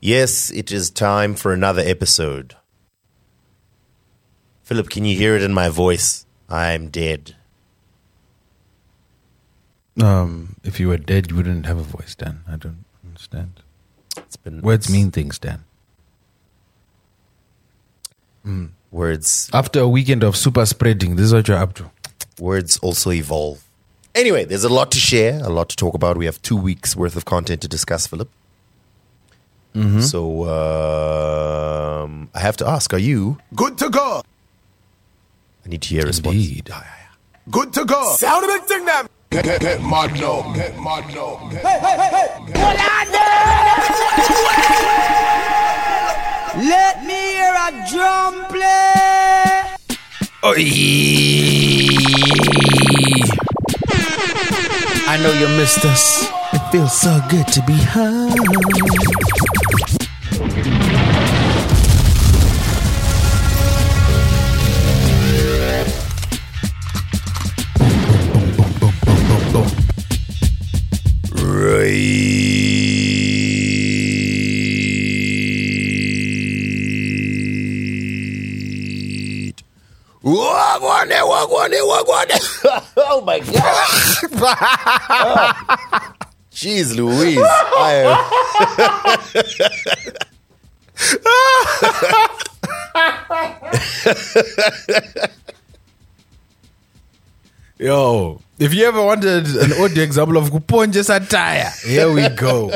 Yes, it is time for another episode. Philip, can you hear it in my voice? I'm dead. Um, if you were dead, you wouldn't have a voice, Dan. I don't understand. It's been Words mean things, Dan. words. After a weekend of super spreading, this is what you're up to. Words also evolve. Anyway, there's a lot to share, a lot to talk about. We have two weeks worth of content to discuss, Philip. So um, I have to ask: Are you? Good to go. I need to hear a response. Indeed. Good to go. Sound of it, thing them. Get, get, get mad now. Get mad now. Get Let me hear a drum play. I know you missed us. It feels so good to be home. Right. Oh my god. Oh. Jeez Louise. I Yo, if you ever wanted an audio example of kuponje satire, here we go.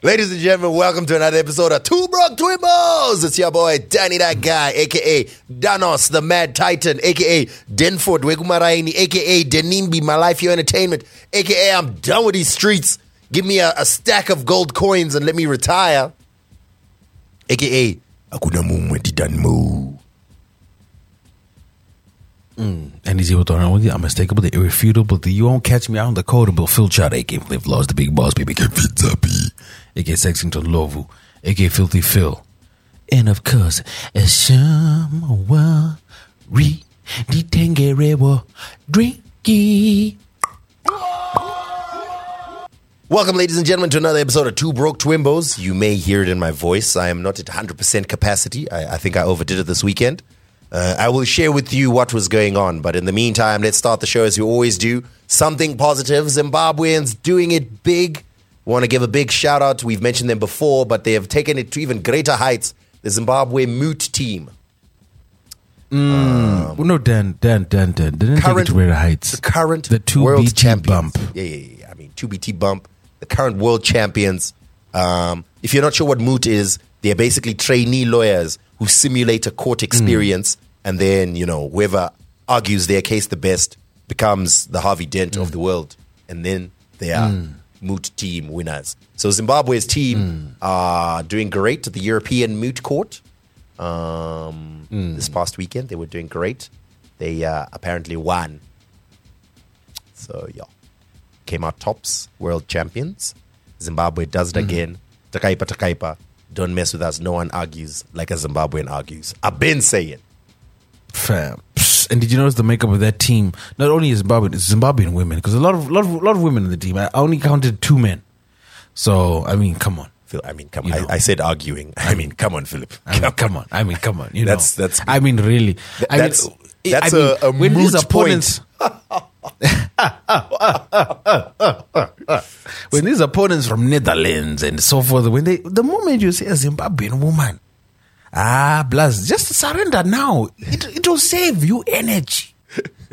Ladies and gentlemen, welcome to another episode of Two Broke Twimbos. It's your boy, Danny That Guy, aka Danos, the Mad Titan, aka Denford Wegumaraini, aka Denimbi, My Life Your Entertainment, aka I'm done with these streets. Give me a, a stack of gold coins and let me retire. aka Akuna Mumwenti Danmu. Mm. And he's able to run with the unmistakable, the irrefutable, the you won't catch me out on the codable, Phil Chad, aka Live Lost, the big boss, baby, aka Fitzapi, aka Sexington Lovu, aka Filthy Phil. And of course, Eshamwa Re Ditengerewo Drinky. Welcome, ladies and gentlemen, to another episode of Two Broke Twimbos. You may hear it in my voice. I am not at 100% capacity. I, I think I overdid it this weekend. Uh, I will share with you what was going on, but in the meantime, let's start the show as we always do. Something positive. Zimbabweans doing it big. Want to give a big shout out. We've mentioned them before, but they have taken it to even greater heights. The Zimbabwe Moot team. Mm, um, well, no, Dan, Dan, Dan, Dan. They didn't take it to greater heights. The current The two world BT champions. bump. Yeah, yeah, yeah. I mean, 2BT bump. The current world champions. Um, if you're not sure what moot is, they're basically trainee lawyers who simulate a court hmm. experience, and then you know whoever argues their case the best becomes the Harvey Dent of hmm. the world, and then they are hmm. Moot team winners. So Zimbabwe's team are doing great at the European Moot Court. Um, This past weekend, they were doing great. They uh, apparently won. So yeah, came out tops, world champions. Zimbabwe does it again. Takaipa, Takaipa. Don't mess with us. No one argues like a Zimbabwean argues. I've been saying. Fam. And did you notice the makeup of that team? Not only is Zimbabwean, it's Zimbabwean women because a lot of lot of lot of women in the team. I only counted two men. So I mean, come on. Phil, I mean, come You on. know. I, I said arguing. I mean, come on, Philip. I mean, come on. I mean, come on. You That's- know, that's- I mean, really. I that's- mean, that's I mean, a- a when these opponents. when these opponents from Netherlands and so forth, when they, the moment you see a Zimbabwean woman, ah, blast, just surrender now. It, it will save you energy.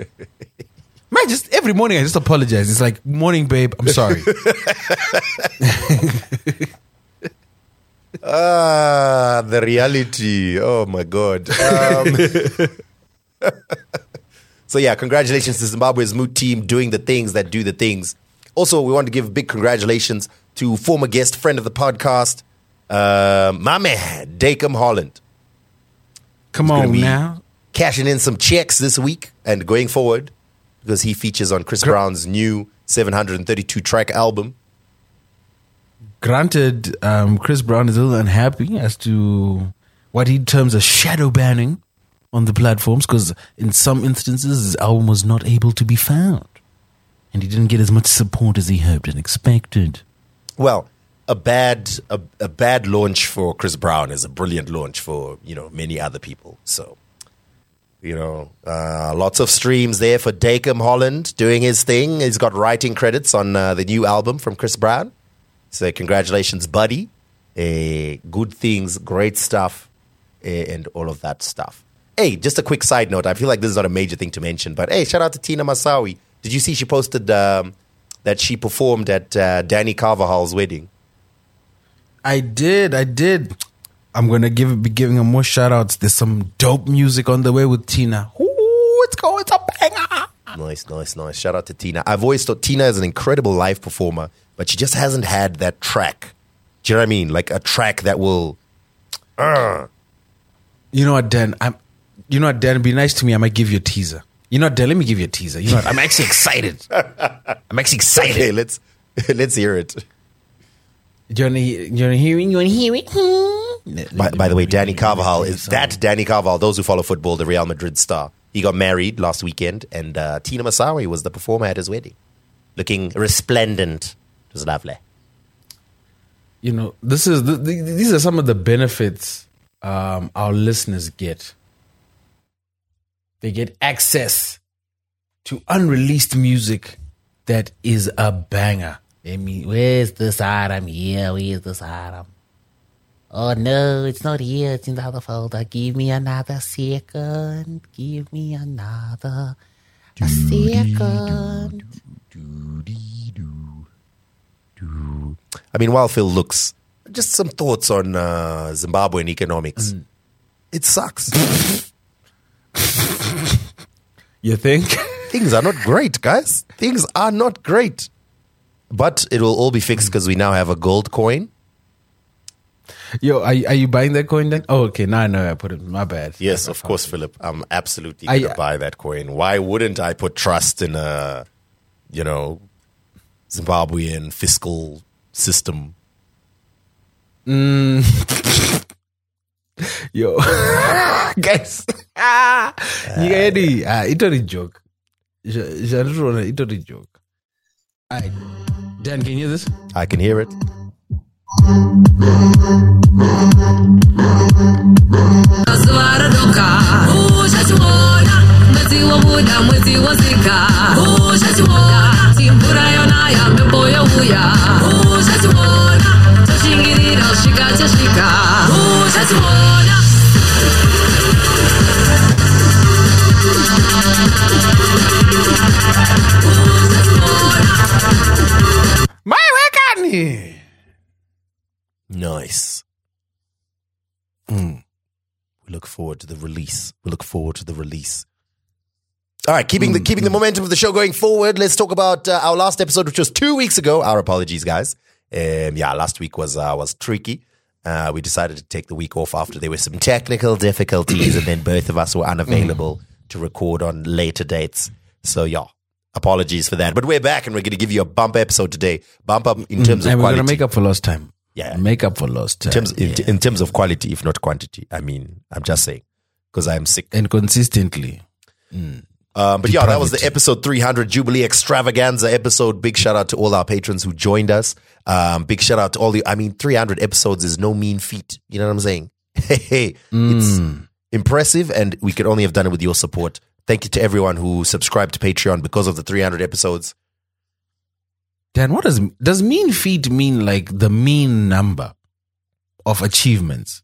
Man, just every morning I just apologize. It's like, morning, babe. I'm sorry. Ah, the reality. Oh my God. Um, so yeah, congratulations to Zimbabwe's moot team doing the things that do the things. Also, we want to give big congratulations to former guest, friend of the podcast, uh, my man, Dacom Holland. Come on now. Cashing in some checks this week and going forward because he features on Chris Brown's new 732 track album. Granted, um, Chris Brown is a little unhappy as to what he terms as shadow banning on the platforms because in some instances his album was not able to be found. And he didn't get as much support as he hoped and expected. Well, a bad a, a bad launch for Chris Brown is a brilliant launch for you know many other people. So you know, uh, lots of streams there for Dacum Holland doing his thing. He's got writing credits on uh, the new album from Chris Brown. So congratulations, buddy. Uh, good things, great stuff, uh, and all of that stuff. Hey, just a quick side note. I feel like this is not a major thing to mention, but hey, shout out to Tina Masawi. Did you see she posted um, that she performed at uh, Dani Carvajal's wedding? I did, I did. I'm gonna give be giving her more shout outs. There's some dope music on the way with Tina. Ooh, it's going, it's a banger. Nice, nice, nice. Shout out to Tina. I've always thought Tina is an incredible live performer, but she just hasn't had that track. Do you know what I mean? Like a track that will. Uh, You know what, Dan? I'm. You know what, Dan? Be nice to me. I might give you a teaser. You know what, Dan? Let me give you a teaser. You know what? I'm actually excited. I'm actually excited. okay, let's let's hear it. Do you wanna, hear- you wanna hear it? You wanna hear it? By, by the way, Dani Carvajal is that Dani Carvajal. Those who follow football, the Real Madrid star. He got married last weekend, and uh, Tina Masawi was the performer at his wedding, looking resplendent. It was lovely. you know this is th th these are some of the benefits um, our listeners get they get access to unreleased music that is a banger I mean, where's the side i'm here where's the side i'm oh no it's not here it's in the other folder give me another second give me another a second I mean, while Phil looks, just some thoughts on uh, Zimbabwean economics. It sucks. you think Things are not great, guys. Things are not great. But it will all be fixed because we now have a gold coin. Yo, are, you- are you buying that coin then? Oh, okay. Now I know I put it. My bad. Yes, of course, Philip. I'm absolutely going to buy that coin. Why wouldn't I put trust in a, you know, Zimbabwean fiscal system? Mm. Yo, guys. Ah, you get it? Ah, it a joke. It. Alright. Dan, can you hear this? I can hear it. Nice. Mm. We look forward to the release. We look forward to the release. All right, keeping the keeping the momentum of the show going forward. Let's talk about uh, our last episode, which was two weeks ago. Our apologies, guys. Um, yeah, last week was uh, was tricky. Uh, we decided to take the week off after there were some technical difficulties, and then both of us were unavailable to record on later dates. So yeah, apologies for that. But we're back, and we're going to give you a bump episode today. Bump up in terms of And we're quality going to make up for lost time. Yeah. Make up for lost time. in terms Yeah. in terms of quality, if not quantity. I mean, I'm just saying because I'm sick. and consistently. Um, but yeah, that was the episode 300 Jubilee Extravaganza episode. Big shout out to all our patrons who joined us. Um, big shout out to all the. I mean, 300 episodes is no mean feat. You know what I'm saying? Hey, it's impressive, and we could only have done it with your support. Thank you to everyone who subscribed to Patreon because of the 300 episodes. Dan, what does does mean feat mean like the mean number of achievements?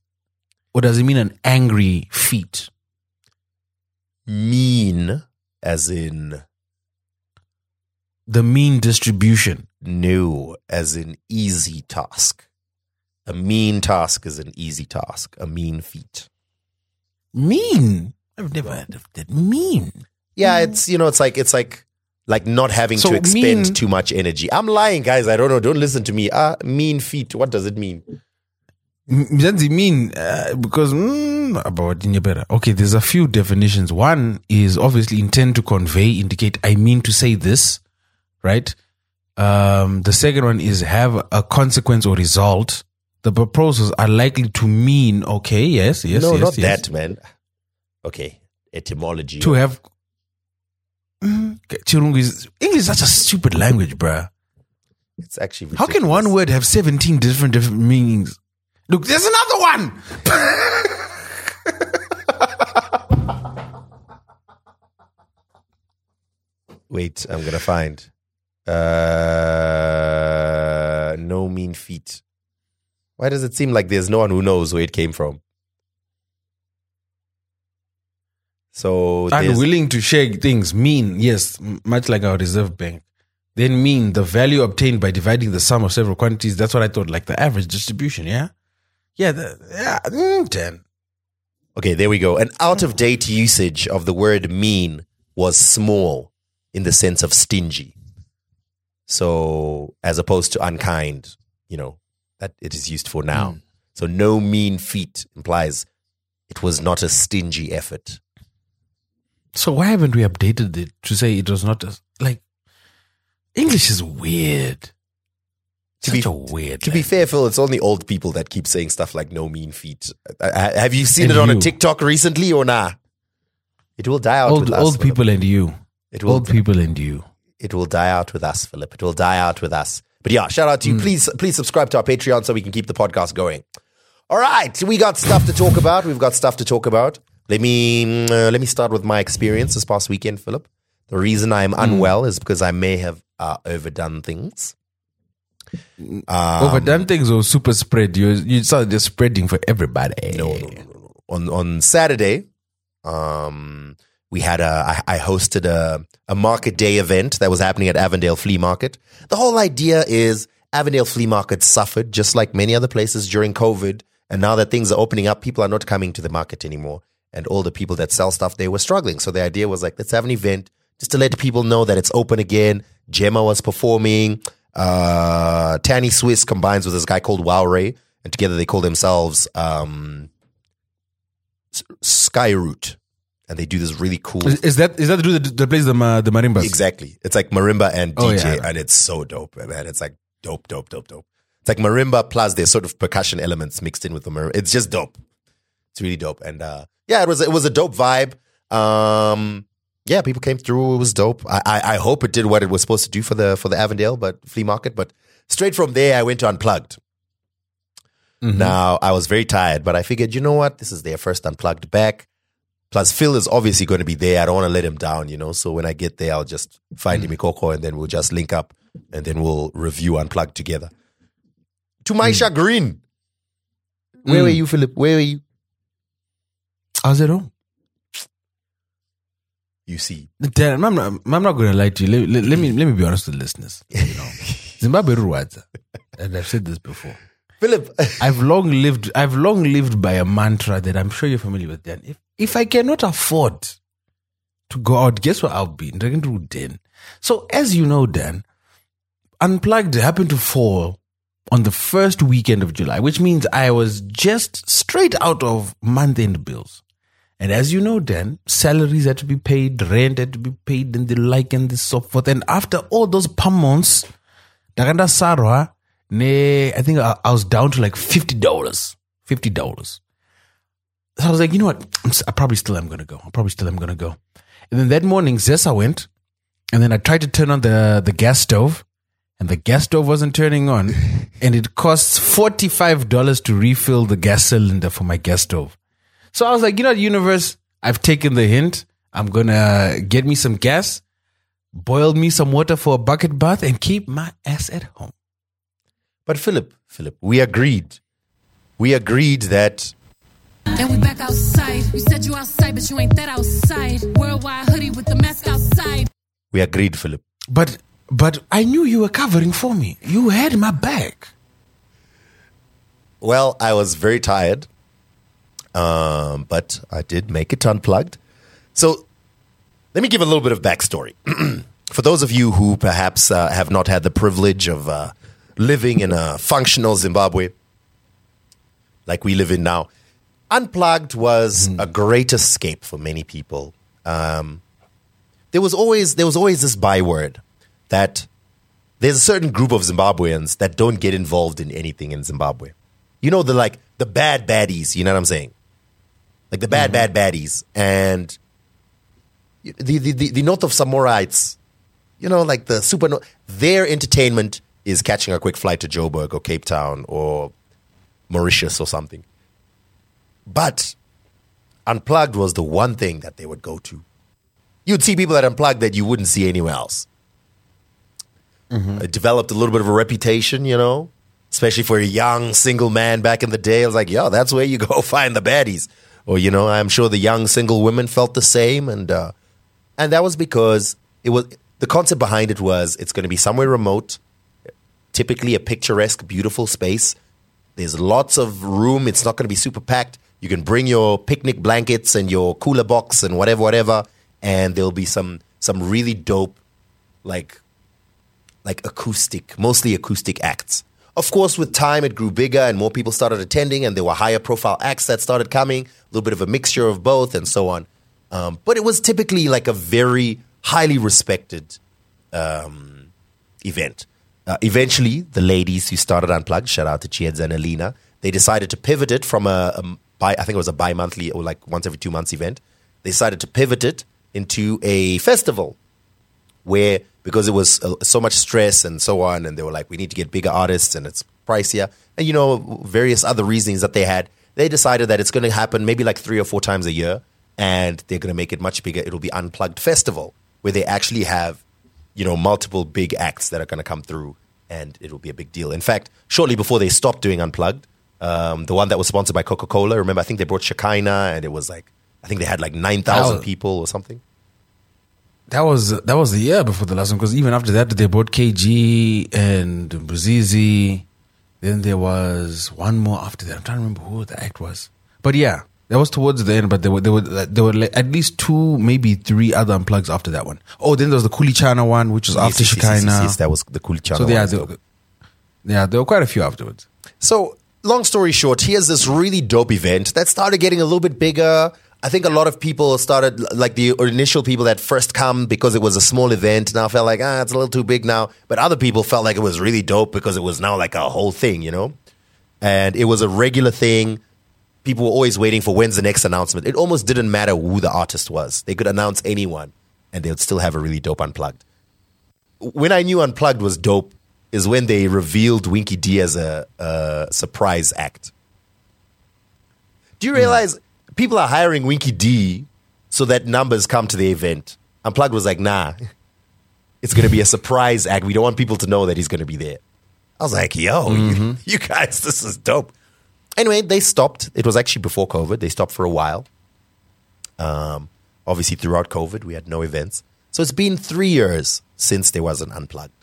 Or does it mean an angry feat? Mean, as in The mean distribution. No, as in easy task. A mean task is an easy task. A mean feat. Mean? I've never heard of that. Mean. Yeah, it's you know, it's like it's like like not having So to expend mean- too much energy. I'm lying, guys. I don't know. Don't listen to me. Ah, mean feat. What does it mean? M- Does it mean uh, because mm, about better? Okay, there's a few definitions. One is obviously intend to convey, indicate I mean to say this, right? Um, the second one is have a consequence or result. The proposals are likely to mean okay, yes, yes, yes. no, yes, not yes. that, man. Okay, etymology. To have Mm, Chirungu is English is such a stupid language, bruh. It's actually How can one word have 17 different different meanings? Look, there's another one. Wait, I'm gonna find. Uh, no mean feet. Why does it seem like there's no one who knows where it came from? So Unwilling to share things. Mean, yes, much like our reserve bank. Then mean, the value obtained by dividing the sum of several quantities. That's what I thought, like the average distribution, yeah? Yeah, the, yeah, mm, 10. Okay, there we go. An out of date usage of the word mean was small in the sense of stingy. So, as opposed to unkind, you know, that it is used for now. So, no mean feat implies it was not a stingy effort. So why haven't we updated it to say it was not, a, like, English is weird. To Such be- a weird. To be language. fair, Phil, it's only old people that keep saying stuff like no mean feat. Uh, uh, have you seen And it on a. TikTok recently or nah? It will die out old with us. old people and you. It will Old people and you. it will die out with us, Philip. It will die out with us. But yeah, shout out to you. Please, please subscribe to our Patreon so we can keep the podcast going. All right, we got stuff to talk about. We've got stuff to talk about. Let me mm, uh, let me start with my experience this past weekend, Philip. The reason I'm unwell is because I may have uh, overdone things. Um, Overdone things or super spread. You you saw just spreading for everybody. No, no, no, no, no. On on Saturday, um, we had a I, I hosted a a market day event that was happening at Avondale Flea Market. The whole idea is Avondale Flea Market suffered just like many other places during COVID, and now that things are opening up, people are not coming to the market anymore, and all the people that sell stuff they were struggling. So the idea was like, let's have an event just to let people know that it's open again. Gemma was performing. Uh, Tanny Swiss combines with this guy called Wow Ray, and together they call themselves um, Skyroot, and they do this really cool. Is, is that is that the dude that, that plays the ma- the marimbas? Exactly, it's like marimba and Oh, DJ, yeah. and it's so dope, man. It's like dope, dope, dope, dope. It's like marimba plus there's sort of percussion elements mixed in with the marimba. It's just dope. It's really dope, and uh, yeah, it was it was a dope vibe. Um, yeah, people came through. It was dope. I, I I hope it did what it was supposed to do for the for the Avondale, but flea market. But straight from there, I went to Unplugged. Now I was very tired, but I figured, you know what? This is their first Unplugged back. Plus, Phil is obviously going to be there. I don't want to let him down, you know. So when I get there, I'll just find him Coco and then we'll just link up and then we'll review Unplugged together. To my chagrin. Where were you, Philip? Where were you? I was at home. You see. Dan, I'm not, I'm not going to lie to you. Let, let- let me let me be honest with the listeners. You know, Zimbabwe Ruwadza, and I've said this before. Philip, I've long lived. I've long lived by a mantra that I'm sure you're familiar with. Dan, if if I cannot afford to go out, guess what I'll be? Dragon to Den. So as you know, Dan, Unplugged happened to fall on the first weekend of July, which means I was just straight out of month-end bills. And as you know, Dan, salaries had to be paid, rent had to be paid, and the like, and the so forth. And after all those pumps, Daganda Sarwa, ne, I think I, I was down to like fifty dollars. Fifty dollars. So I was like, you know what? I'm, I probably still am gonna go. I probably still am gonna go. And then that morning, ZESA went, and then I tried to turn on the the gas stove, and the gas stove wasn't turning on, and it costs forty five dollars to refill the gas cylinder for my gas stove. So I was like, you know, what, universe, I've taken the hint. I'm gonna get me some gas, boil me some water for a bucket bath, and keep my ass at home. but Philip, Philip, we agreed. We agreed that And we back outside. You said you outside, but you ain't that outside. Worldwide hoodie with the mask outside. we agreed, Philip. But but I knew you were covering for me. You had my back. Well, I was very tired, um, but I did make it unplugged. So let me give a little bit of backstory. For those of you who perhaps uh, have not had the privilege of uh, living in a functional Zimbabwe like we live in now, Unplugged was a great escape for many people. Um, there was always there was always this byword that there's a certain group of Zimbabweans that don't get involved in anything in Zimbabwe. You know the like the bad baddies. You know what I'm saying? Like the bad mm-hmm. bad baddies and the the the, the North of Samorites. You know, like the super. no- Their entertainment is catching a quick flight to Joburg or Cape Town or Mauritius or something. But Unplugged was the one thing that they would go to. You'd see people at Unplugged that you wouldn't see anywhere else. Mm-hmm. It developed a little bit of a reputation, you know, especially for a young single man back in the day. I was like, yo, that's where you go find the baddies. Or, you know, I'm sure the young single women felt the same. And, uh, and that was because it was the concept behind it was it's going to be somewhere remote, typically a picturesque, beautiful space. There's lots of room. It's not going to be super packed. You can bring your picnic blankets and your cooler box and whatever, whatever. And there'll be some some really dope, like like acoustic, mostly acoustic acts. Of course, with time, it grew bigger and more people started attending, and there were higher profile acts that started coming, a little bit of a mixture of both, and so on. Um, but it was typically like a very highly respected um, event. Uh, eventually, the ladies who started Unplugged, shout out to Chiedza and Alina, they decided to pivot it from a, a bi, I think it was a bi monthly or like once every two months event. They decided to pivot it into a festival where because it was uh, so much stress and so on, and they were like, we need to get bigger artists and it's pricier, and you know various other reasons that they had. They decided that it's going to happen maybe like three or four times a year, and they're going to make it much bigger. It'll be Unplugged Festival where they actually have you know multiple big acts that are going to come through, and it'll be a big deal. In fact, shortly before they stopped doing Unplugged, um, the one that was sponsored by Coca Cola, remember I think they brought Shekinah, and it was like I think they had like 9,000 people or something. That was that was the year before the last one because even after that they bought KG and Bruzizi. Then there was one more after that. I'm trying to remember who the act was. But yeah, that was towards the end. But there were there were there were like at least two, maybe three other unplugs after that one. Oh, then there was the Kulichana one, which was after Yes, yes, yes, yes, yes, that was the channel. so yeah, there, yeah, there were quite a few afterwards. So, long story short, here's this really dope event that started getting a little bit bigger. I think a lot of people started, like the initial people that first come because it was a small event, now felt like, ah, it's a little too big now. But other people felt like it was really dope because it was now like a whole thing, you know? And it was a regular thing. People were always waiting for when's the next announcement. It almost didn't matter who the artist was, they could announce anyone and they'd still have a really dope unplugged when I knew Unplugged was dope is when they revealed Winky D as a, a surprise act. Do you realize people are hiring Winky D so that numbers come to the event? Unplugged was like, nah, it's going to be a surprise act. We don't want people to know that he's going to be there. I was like, yo, you, you guys, this is dope. Anyway, they stopped. It was actually before COVID. They stopped for a while. Um, obviously, throughout COVID, we had no events. So it's been three years since there was an Unplugged.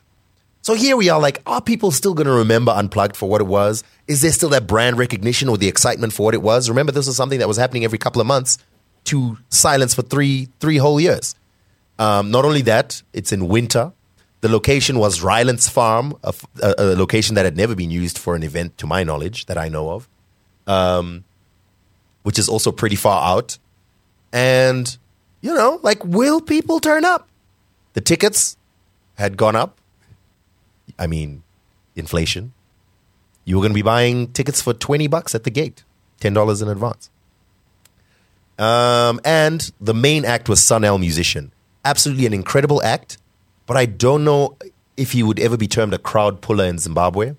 So here we are, like, are people still going to remember Unplugged for what it was? Is there still that brand recognition or the excitement for what it was? Remember, this was something that was happening every couple of months to silence for three three whole years. Um, not only that, it's in winter. The location was Ryland's Farm, a location that had never been used for an event, to my knowledge, that I know of, um, which is also pretty far out. And, you know, like, will people turn up? The tickets had gone up. I mean, inflation. You were going to be buying tickets for 20 bucks at the gate, $10 in advance. Um, and the main act was Sun El Musician. Absolutely an incredible act, but I don't know if he would ever be termed a crowd puller in Zimbabwe,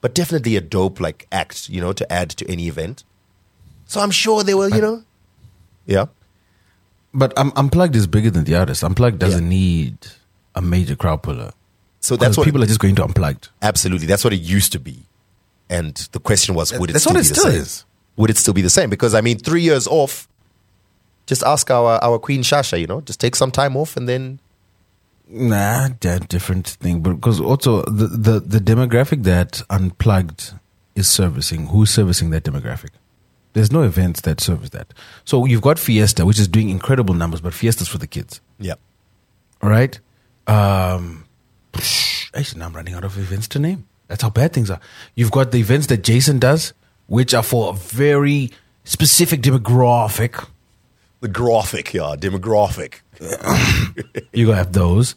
but definitely a dope like act, you know, to add to any event. So I'm sure they were, you know, yeah. But um, Unplugged is bigger than the artist. Unplugged doesn't need a major crowd puller. So That's what people are just going to Unplugged. Absolutely, that's what it used to be. And the question was, would it That's still what be it the still same? is. Would it still be the same? Because I mean, three years off. Just ask our our Queen Shasha. You know, just take some time off and then Nah, that different thing. But because also the, the the demographic that Unplugged is servicing, who's servicing that demographic? There's no events that service that. So you've got Fiesta, which is doing incredible numbers, but Fiesta's for the kids, yeah. all right? Um, actually, now I'm running out of events to name. That's how bad things are. You've got the events that Jason does, which are for a very specific demographic. The graphic, yeah, demographic. you gotta have those.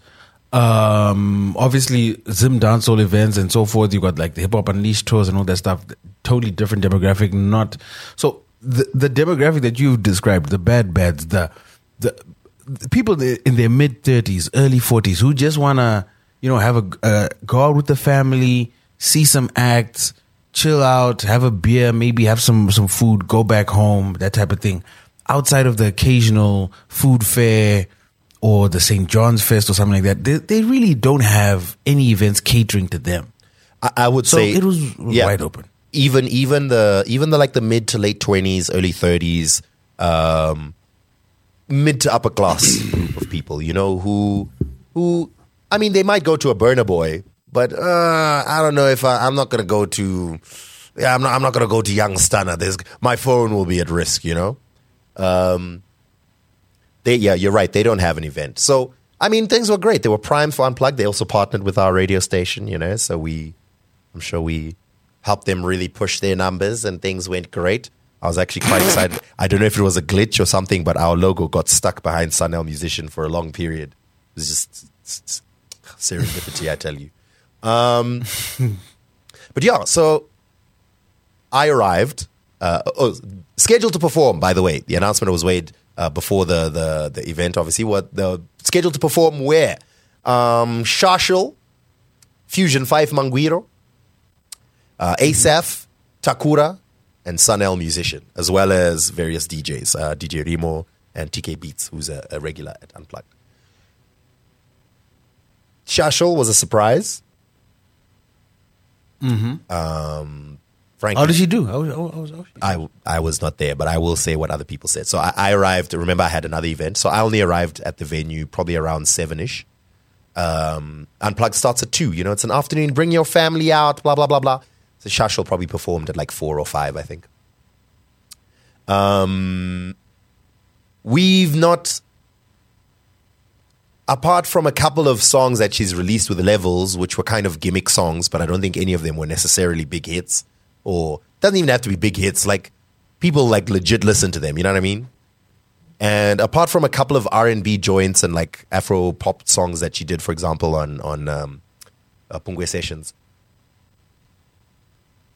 Um, obviously, Zim dancehall events and so forth. You got like the hip hop unleashed tours and all that stuff. Totally different demographic. Not so the the demographic that you've described, the bad bads, the the, the people in their mid thirties, early forties, who just wanna you know, have a uh, go out with the family, see some acts, chill out, have a beer, maybe have some some food, go back home, that type of thing. Outside of the occasional food fair or the St. John's Fest or something like that, they, they really don't have any events catering to them. I, I would So say it was wide open. Even even the even the like the mid to late twenties, early thirties, um, mid to upper class group of people, you know, who who I mean, they might go to a Burna Boy, but uh, I don't know if I, I'm not gonna go to. Yeah, I'm not. I'm not gonna go to Young Stunna. There's my phone will be at risk, you know. Um, they yeah, you're right. They don't have an event, so I mean, things were great. They were primed for unplugged. They also partnered with our radio station, you know. So we, I'm sure we helped them really push their numbers, and things went great. I was actually quite excited. I don't know if it was a glitch or something, but our logo got stuck behind Sun El Musician for a long period. It was just serendipity, I tell you. Um, but yeah, so I arrived. Uh, oh, scheduled to perform. By the way, the announcement was made uh, before the, the the event. Obviously, what the scheduled to perform where? Um, Shashl, Fusion Five Mangwiro, uh, Asaf, Takura, and Sun El Musician, as well as various DJs, uh, DJ Remo and TK Beats, who's a, a regular at Unplugged. Shashl was a surprise. Um, frankly, How did she do? How, was- how, was- was? I, I was not there, but I will say what other people said. So I, I arrived. Remember, I had another event, so I only arrived at the venue probably around seven ish. Um, Unplugged starts at two. You know, it's an afternoon. Bring your family out. Blah blah blah blah. So Shashl probably performed at like four or five, I think. Um, we've not, apart from a couple of songs that she's released with levels, which were kind of gimmick songs, but I don't think any of them were necessarily big hits. Or doesn't even have to be big hits. Like people like legit listen to them. You know what I mean? And apart from a couple of R and B joints and like Afro pop songs that she did, for example, on on um, uh, Pungwe Sessions.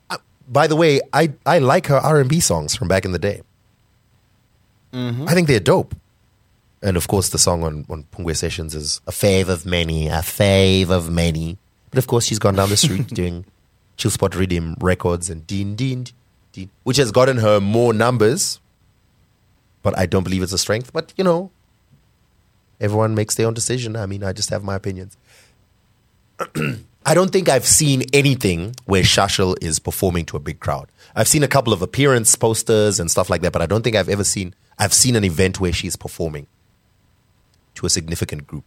Uh, by the way, I I like her R and B songs from back in the day. I think they're dope. And of course, the song on on Pungwe Sessions is a fave of many, a fave of many. But of course, she's gone down the street doing Chill Spot Rhythm records and Dean Dean Dean, which has gotten her more numbers but I don't believe it's a strength. But you know, everyone makes their own decision. I mean, I just have my opinions. I don't think I've seen anything where Shashl is performing to a big crowd. I've seen a couple of appearance posters and stuff like that, but I don't think I've ever seen I've seen an event where she's performing to a significant group.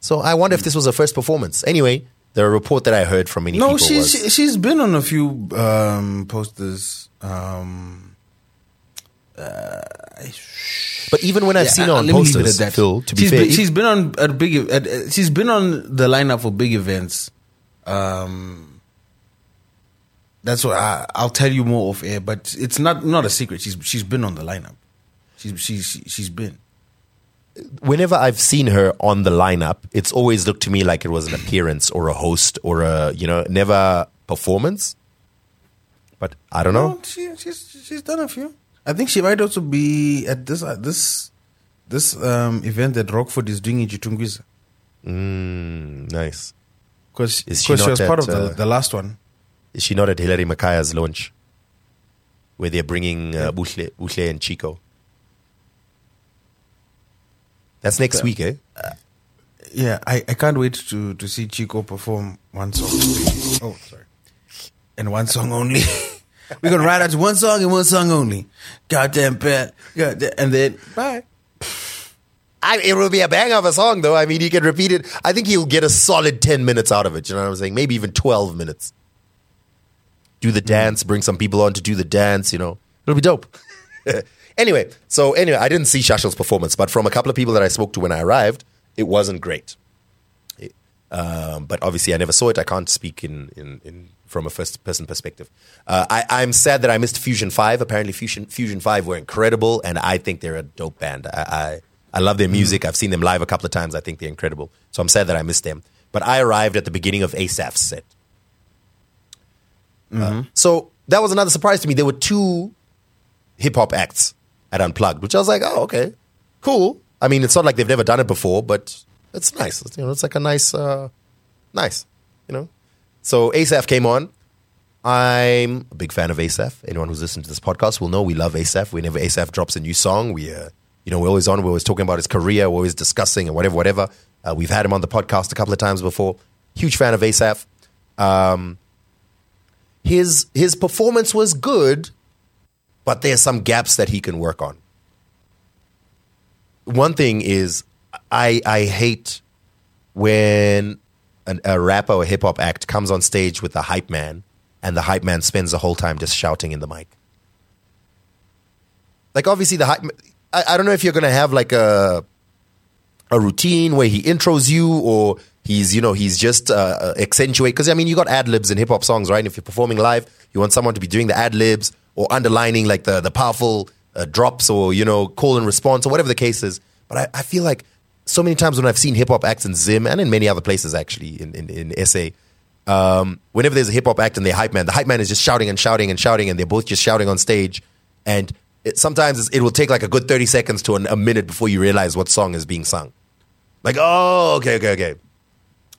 So I wonder if this was her first performance. Anyway, the report that I heard from many No, people she's was she's been on a few um, posters. Um, But even when I've seen her uh, on let me leave it posters, at that. Phil, to be fair, been, she's been on at big. At, uh, she's been on the lineup for big events. Um, that's what I, I'll tell you more off air. But it's not not a secret. She's she's been on the lineup. She's she's she's been. whenever I've seen her on the lineup, it's always looked to me like it was an appearance or a host or a you know never performance. But I don't know. No, she she's she's done a few. I think she might also be at this uh, this this um, event that Rockford is doing in Chitungwiza Mm, nice. because she she, was part of the, uh, the last one. Is she not at Hilary Makaya's launch, where they're bringing uh, Buhle, Buhle and Chico? That's next week, eh? Yeah, I, I can't wait to, to see Chico perform one song. Oh, sorry. And one song only. We're gonna ride out to one song and one song only. Goddamn pet. Goddamn, and then bye. I, it will be a bang of a song, though. I mean, he can repeat it. I think he'll get a solid 10 minutes out of it. You know what I'm saying? Maybe even 12 minutes. Do the dance, bring some people on to do the dance, you know. It'll be dope. anyway, so anyway, I didn't see Shashl's performance, but from a couple of people that I spoke to when I arrived, it wasn't great. It- um, but obviously, I never saw it. I can't speak in, in, in from a first person perspective. Uh, I, I'm sad that I missed Fusion 5. Apparently, Fusion, Fusion 5 were incredible, and I think they're a dope band. I, I, I love their music. I've seen them live a couple of times. I think they're incredible. So I'm sad that I missed them. But I arrived at the beginning of ASAF's set. Uh, so that was another surprise to me. There were two hip hop acts at Unplugged, which I was like, oh, okay, cool. I mean, it's not like they've never done it before, but it's nice. It's, you know, it's like a nice, uh, nice, you know. So ASAF came on. I'm a big fan of ASAF. Anyone who's listened to this podcast will know we love ASAF. Whenever ASAF drops a new song, we, uh, you know, we're always on. We're always talking about his career. We're always discussing and whatever, whatever. Uh, we've had him on the podcast a couple of times before. Huge fan of ASAF. Um, his his performance was good, but there's some gaps that he can work on. One thing is, I I hate when an, a rapper or hip hop act comes on stage with a hype man, and the hype man spends the whole time just shouting in the mic. Like obviously the hype. I, I don't know if you're gonna have like a a routine where he intros you or he's you know he's just uh, accentuate because I mean you got ad libs in hip hop songs right and if you're performing live you want someone to be doing the ad libs or underlining like the the powerful uh, drops or you know call and response or whatever the case is but I, I feel like so many times when I've seen hip hop acts in Zim and in many other places actually in in, in SA um, whenever there's a hip hop act and they hype man the hype man is just shouting and shouting and shouting and they're both just shouting on stage and it, sometimes it will take like a good 30 seconds to an, a minute before you realize what song is being sung like, oh, okay, okay, okay.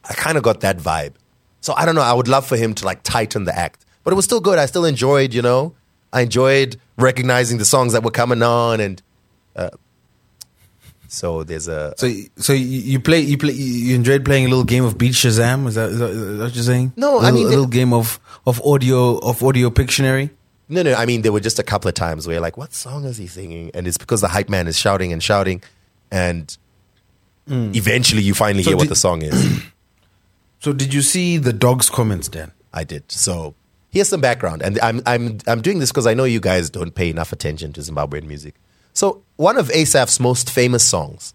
I kind of got that vibe. So I don't know. I would love for him to like tighten the act, but it was still good. I still enjoyed, you know, I enjoyed recognizing the songs that were coming on, and uh, so there's a. So, so you play, you play, you enjoyed playing a little game of Beat Shazam. Is that, is that, is that what you're saying? No, a I little, mean, a little game of of audio of audio Pictionary. No, no. I mean, there were just a couple of times where, like, what song is he singing? And it's because the hype man is shouting and shouting, and eventually you finally So hear what the song is. So, did you see the dog's comments, Dan? I did. So here's some background, and I'm I'm I'm doing this because I know you guys don't pay enough attention to Zimbabwean music. So one of Asaf's most famous songs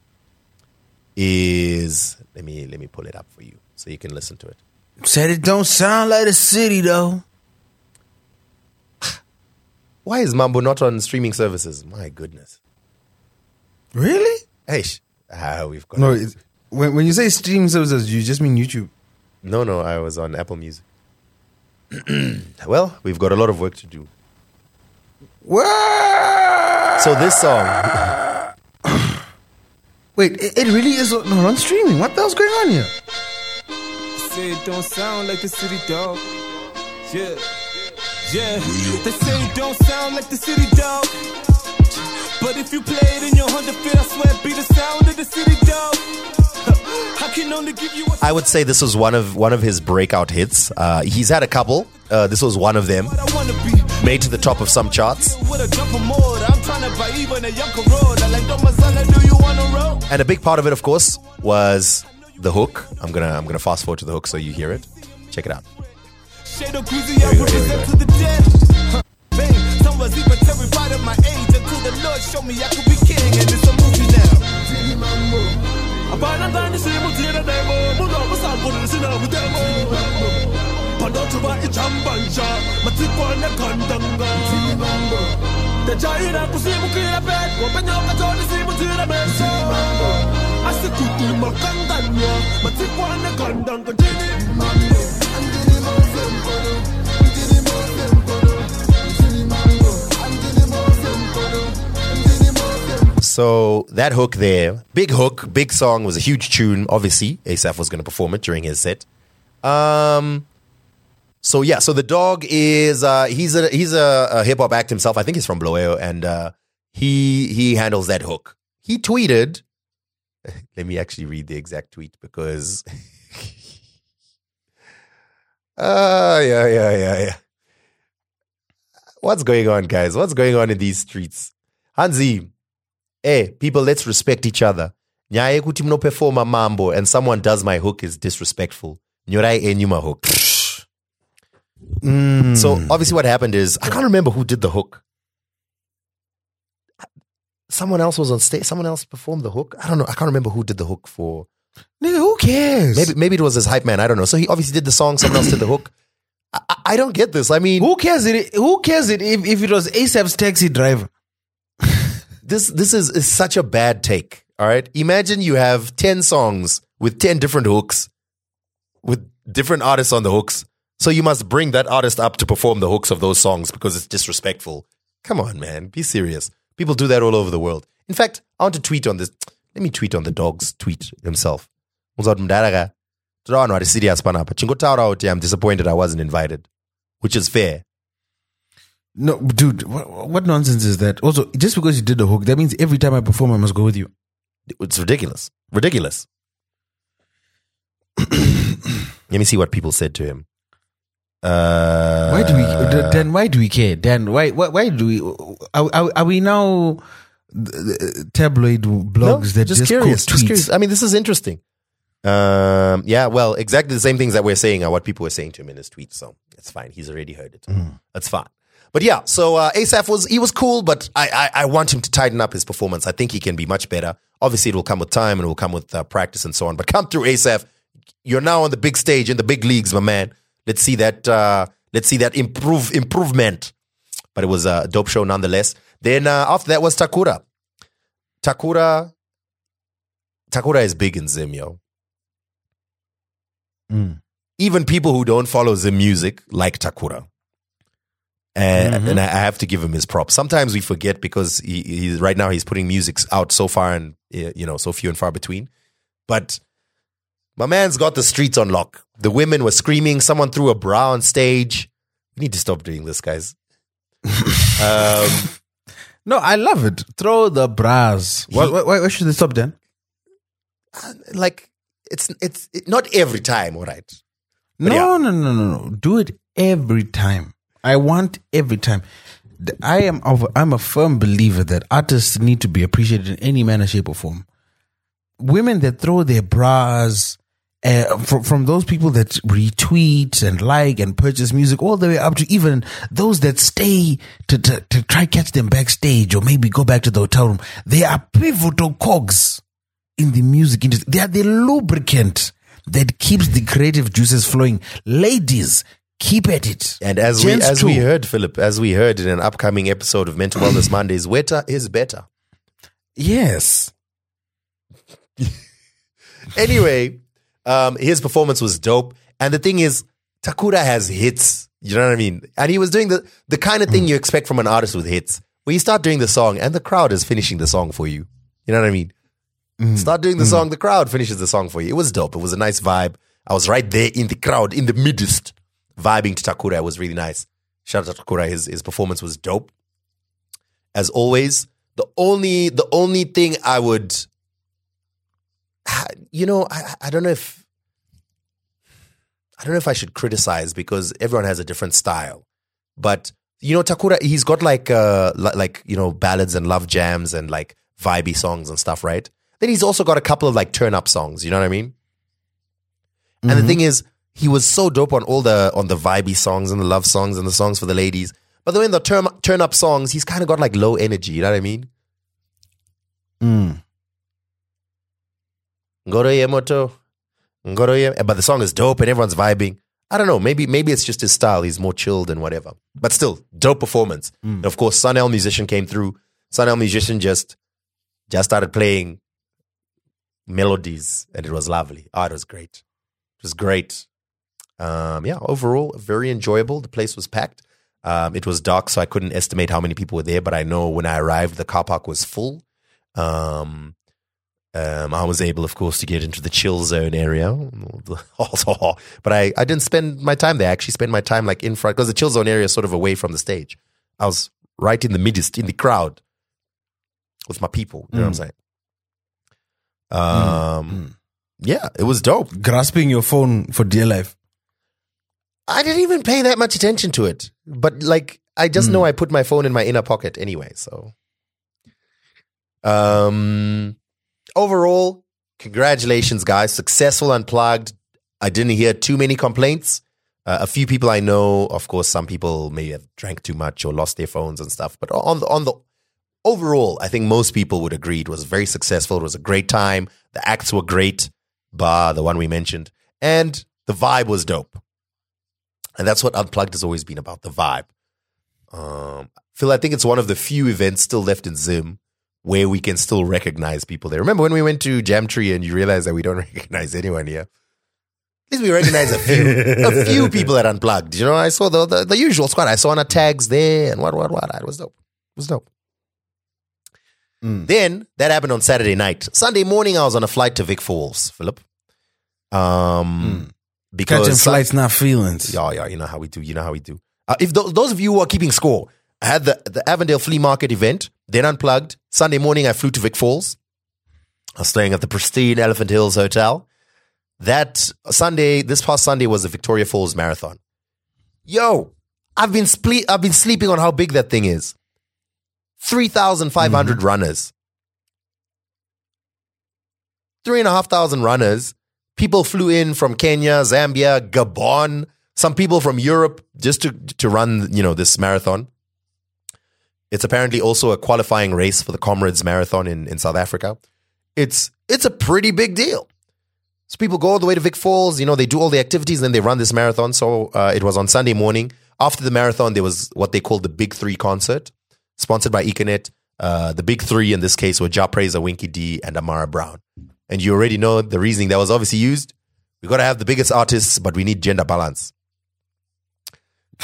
is let me let me pull it up for you so you can listen to it. Said it don't sound like a city though. Why is Mambo not on streaming services? My goodness. Really? Hey, sh- ah, we've got No. When when you say streaming services, you just mean YouTube. no, no. I was on Apple Music. well, we've got a lot of work to do. So this song, Wait, it, it really is not on streaming. What the hell's going on here? Say it don't sound like the city dog. Yeah. Yeah. They say it don't sound like the city dog. But if you play it in your Honda Fit, I swear it be the sound of the city dog. I would say this was one of one of his breakout hits. Uh, he's had a couple. Uh, this was one of them. Made to the top of some charts. And a big part of it, of course, was the hook. I'm gonna I'm gonna fast forward to the hook so you hear it. Check it out. King, and it's a movie now. Abana ndani simu tira demo Muno musambulu sina mudemo Pandotuba ichambanja Matikwane kandanga Tejaira kusimu kira pet Wapenyoka toni simu tira meso. Asikuti makandanya Matikwane kandanga Jini So that hook there, big hook, big song, was a huge tune. Obviously, ASAF was going to perform it during his set. Um, so yeah, so the dog is uh, he's a he's a, a hip hop act himself. I think he's from Bloeo, and uh, he he handles that hook. He tweeted. Let me actually read the exact tweet because. Ah, yeah, yeah, yeah, yeah. What's going on, guys? What's going on in these streets? Hansi, hey, people, let's respect each other. Nyaya yekuti munoperforma mambo and someone does my hook is disrespectful. Nyorai enyu hook. Hmm. So obviously what happened is I can't remember who did the hook. Someone else was on stage. Someone else performed the hook. I don't know. I can't remember who did the hook for. Nigga, who cares? Maybe maybe it was his hype man. I don't know. So he obviously did the song. Someone else did the hook. I, I- I don't get this. I mean, Who cares? It, who cares it if, if it was ASAF's taxi driver? This this is, is such a bad take. All right. Imagine you have 10 songs with 10 different hooks with different artists on the hooks. So you must bring that artist up to perform the hooks of those songs because it's disrespectful. Come on, man. Be serious. People do that all over the world. In fact, I want to tweet on this. Let me tweet on the dog's tweet himself. i'm disappointed i wasn't invited which is fair No, dude, what, what nonsense is that? Also, just because you did the hook, that means every time I perform, I must go with you. it's ridiculous ridiculous let me see what people said to him uh, Why do we, Dan? Why do we care, Dan? Why, why, why do we? Are, are, are we now uh, tabloid blogs that just, curious, quote just tweets? curious. I mean, this is interesting. Um, yeah, well, exactly the same things that we're saying are what people were saying to him in his tweet. So it's fine. He's already heard it. That's fine. But yeah, so uh, ASAF was he was cool, but I, I I want him to tighten up his performance. I think he can be much better. Obviously, it will come with time and it will come with uh, practice and so on. But come through ASAF. You're now on the big stage in the big leagues, my man. Let's see that. Uh, let's see that improve improvement. But it was a dope show nonetheless. Then uh, after that was Takura. Takura. Takura is big in Zim, yo. Even people who don't follow Zim music like Takura. And, and I have to give him his props. Sometimes we forget because he, he right now he's putting music out so far and uh, you know so few and far between. But my man's got the streets on lock. The women were screaming. Someone threw a bra on stage. We need to stop doing this, guys. um, No, I love it. Throw the bras. Why, why, why should they stop, then? like it's it's it, not every time, all right. No, yeah. no, no, no, no. Do it every time. I want every time. I am of, I'm a firm believer that artists need to be appreciated in any manner, shape, or form. Women that throw their bras uh, from, from those people that retweet and like and purchase music, all the way up to even those that stay to, to, to try catch them backstage or maybe go back to the hotel room. They are pivotal cogs in the music industry. They are the lubricant that keeps the creative juices flowing. Ladies, keep at it. And as we as we heard, Philip, as we heard in an upcoming episode of Mental Wellness Mondays, wetter is better. Yes. Anyway, um, his performance was dope. And the thing is, Takura has hits. You know what I mean? And he was doing the, the kind of thing mm. you expect from an artist with hits, where you start doing the song and the crowd is finishing the song for you. You know what I mean? Mm. Start doing the mm. song, the crowd finishes the song for you. It was dope. It was a nice vibe. I was right there in the crowd, in the midst, vibing to Takura. Was really nice. Shout out to Takura. His his performance was dope. As always, the only the only thing I would you know, I, I don't know if I don't know if I should criticize because everyone has a different style. But you know, Takura, he's got like uh like you know ballads and love jams and like vibey songs and stuff, right? Then he's also got a couple of like turn up songs. You know what I mean? And the thing is, he was so dope on all the on the vibey songs and the love songs and the songs for the ladies. But then in the turn turn up songs, he's kind of got like low energy. You know what I mean? Hmm. Ngoro Yemoto. Ngoro Ye- eh, But the song is dope and everyone's vibing. I don't know. Maybe maybe it's just his style. He's more chilled and whatever. But still, dope performance. And of course, Sun El Musician came through. Sun El Musician just just started playing melodies and it was lovely. Oh, it was great. It was great. Um, yeah, overall, very enjoyable. The place was packed. Um, it was dark, so I couldn't estimate how many people were there, but I know when I arrived, the car park was full. Um, um, I was able, of course, to get into the chill zone area. But I, I didn't spend my time there. I actually spent my time like in front because the chill zone area is sort of away from the stage. I was right in the midst, in the crowd with my people. You know what I'm saying? Um, yeah, it was dope. Grasping your phone for dear life. I didn't even pay that much attention to it. But like I just know I put my phone in my inner pocket anyway, so um overall, congratulations guys. Successful unplugged. I didn't hear too many complaints. Uh, a few people I know, of course, some people may have drank too much or lost their phones and stuff. But on the on the overall, I think most people would agree it was very successful. It was a great time. The acts were great, bar the one we mentioned, and the vibe was dope. And that's what Unplugged has always been about the vibe. Um, Phil, I think it's one of the few events still left in Zim where we can still recognize people there. Remember when we went to Jamtree and you realized that we don't recognize anyone here? At least we recognize a few, a few people at Unplugged. You know, I saw the, the, the usual squad. I saw Anna tags there and what, what, what. It was dope. It was dope. Then that happened on Saturday night. Sunday morning, I was on a flight to Vic Falls, Philip. Um, because Catching flights, not feelings. yeah, yeah, you know how we do. You know how we do. Uh, if those, those of you who are keeping score, I had the, the Avondale Flea Market event, then unplugged. Sunday morning, I flew to Vic Falls. I was staying at the pristine Elephant Hills Hotel. That Sunday, this past Sunday was the Victoria Falls Marathon. Yo, I've been sple- I've been sleeping on how big that thing is. 3,500 runners. Three and a half thousand runners. People flew in from Kenya, Zambia, Gabon, some people from Europe just to, to run, you know, this marathon. It's apparently also a qualifying race for the Comrades Marathon in, in South Africa. It's it's a pretty big deal. So people go all the way to Vic Falls, you know, they do all the activities, then they run this marathon. So uh, it was on Sunday morning. After the marathon, there was what they called the Big Three concert, sponsored by Econet. Uh, the Big Three in this case were Jah Prayzah, Winky D, and Amara Brown. And you already know the reasoning that was obviously used. We got to have the biggest artists, but we need gender balance.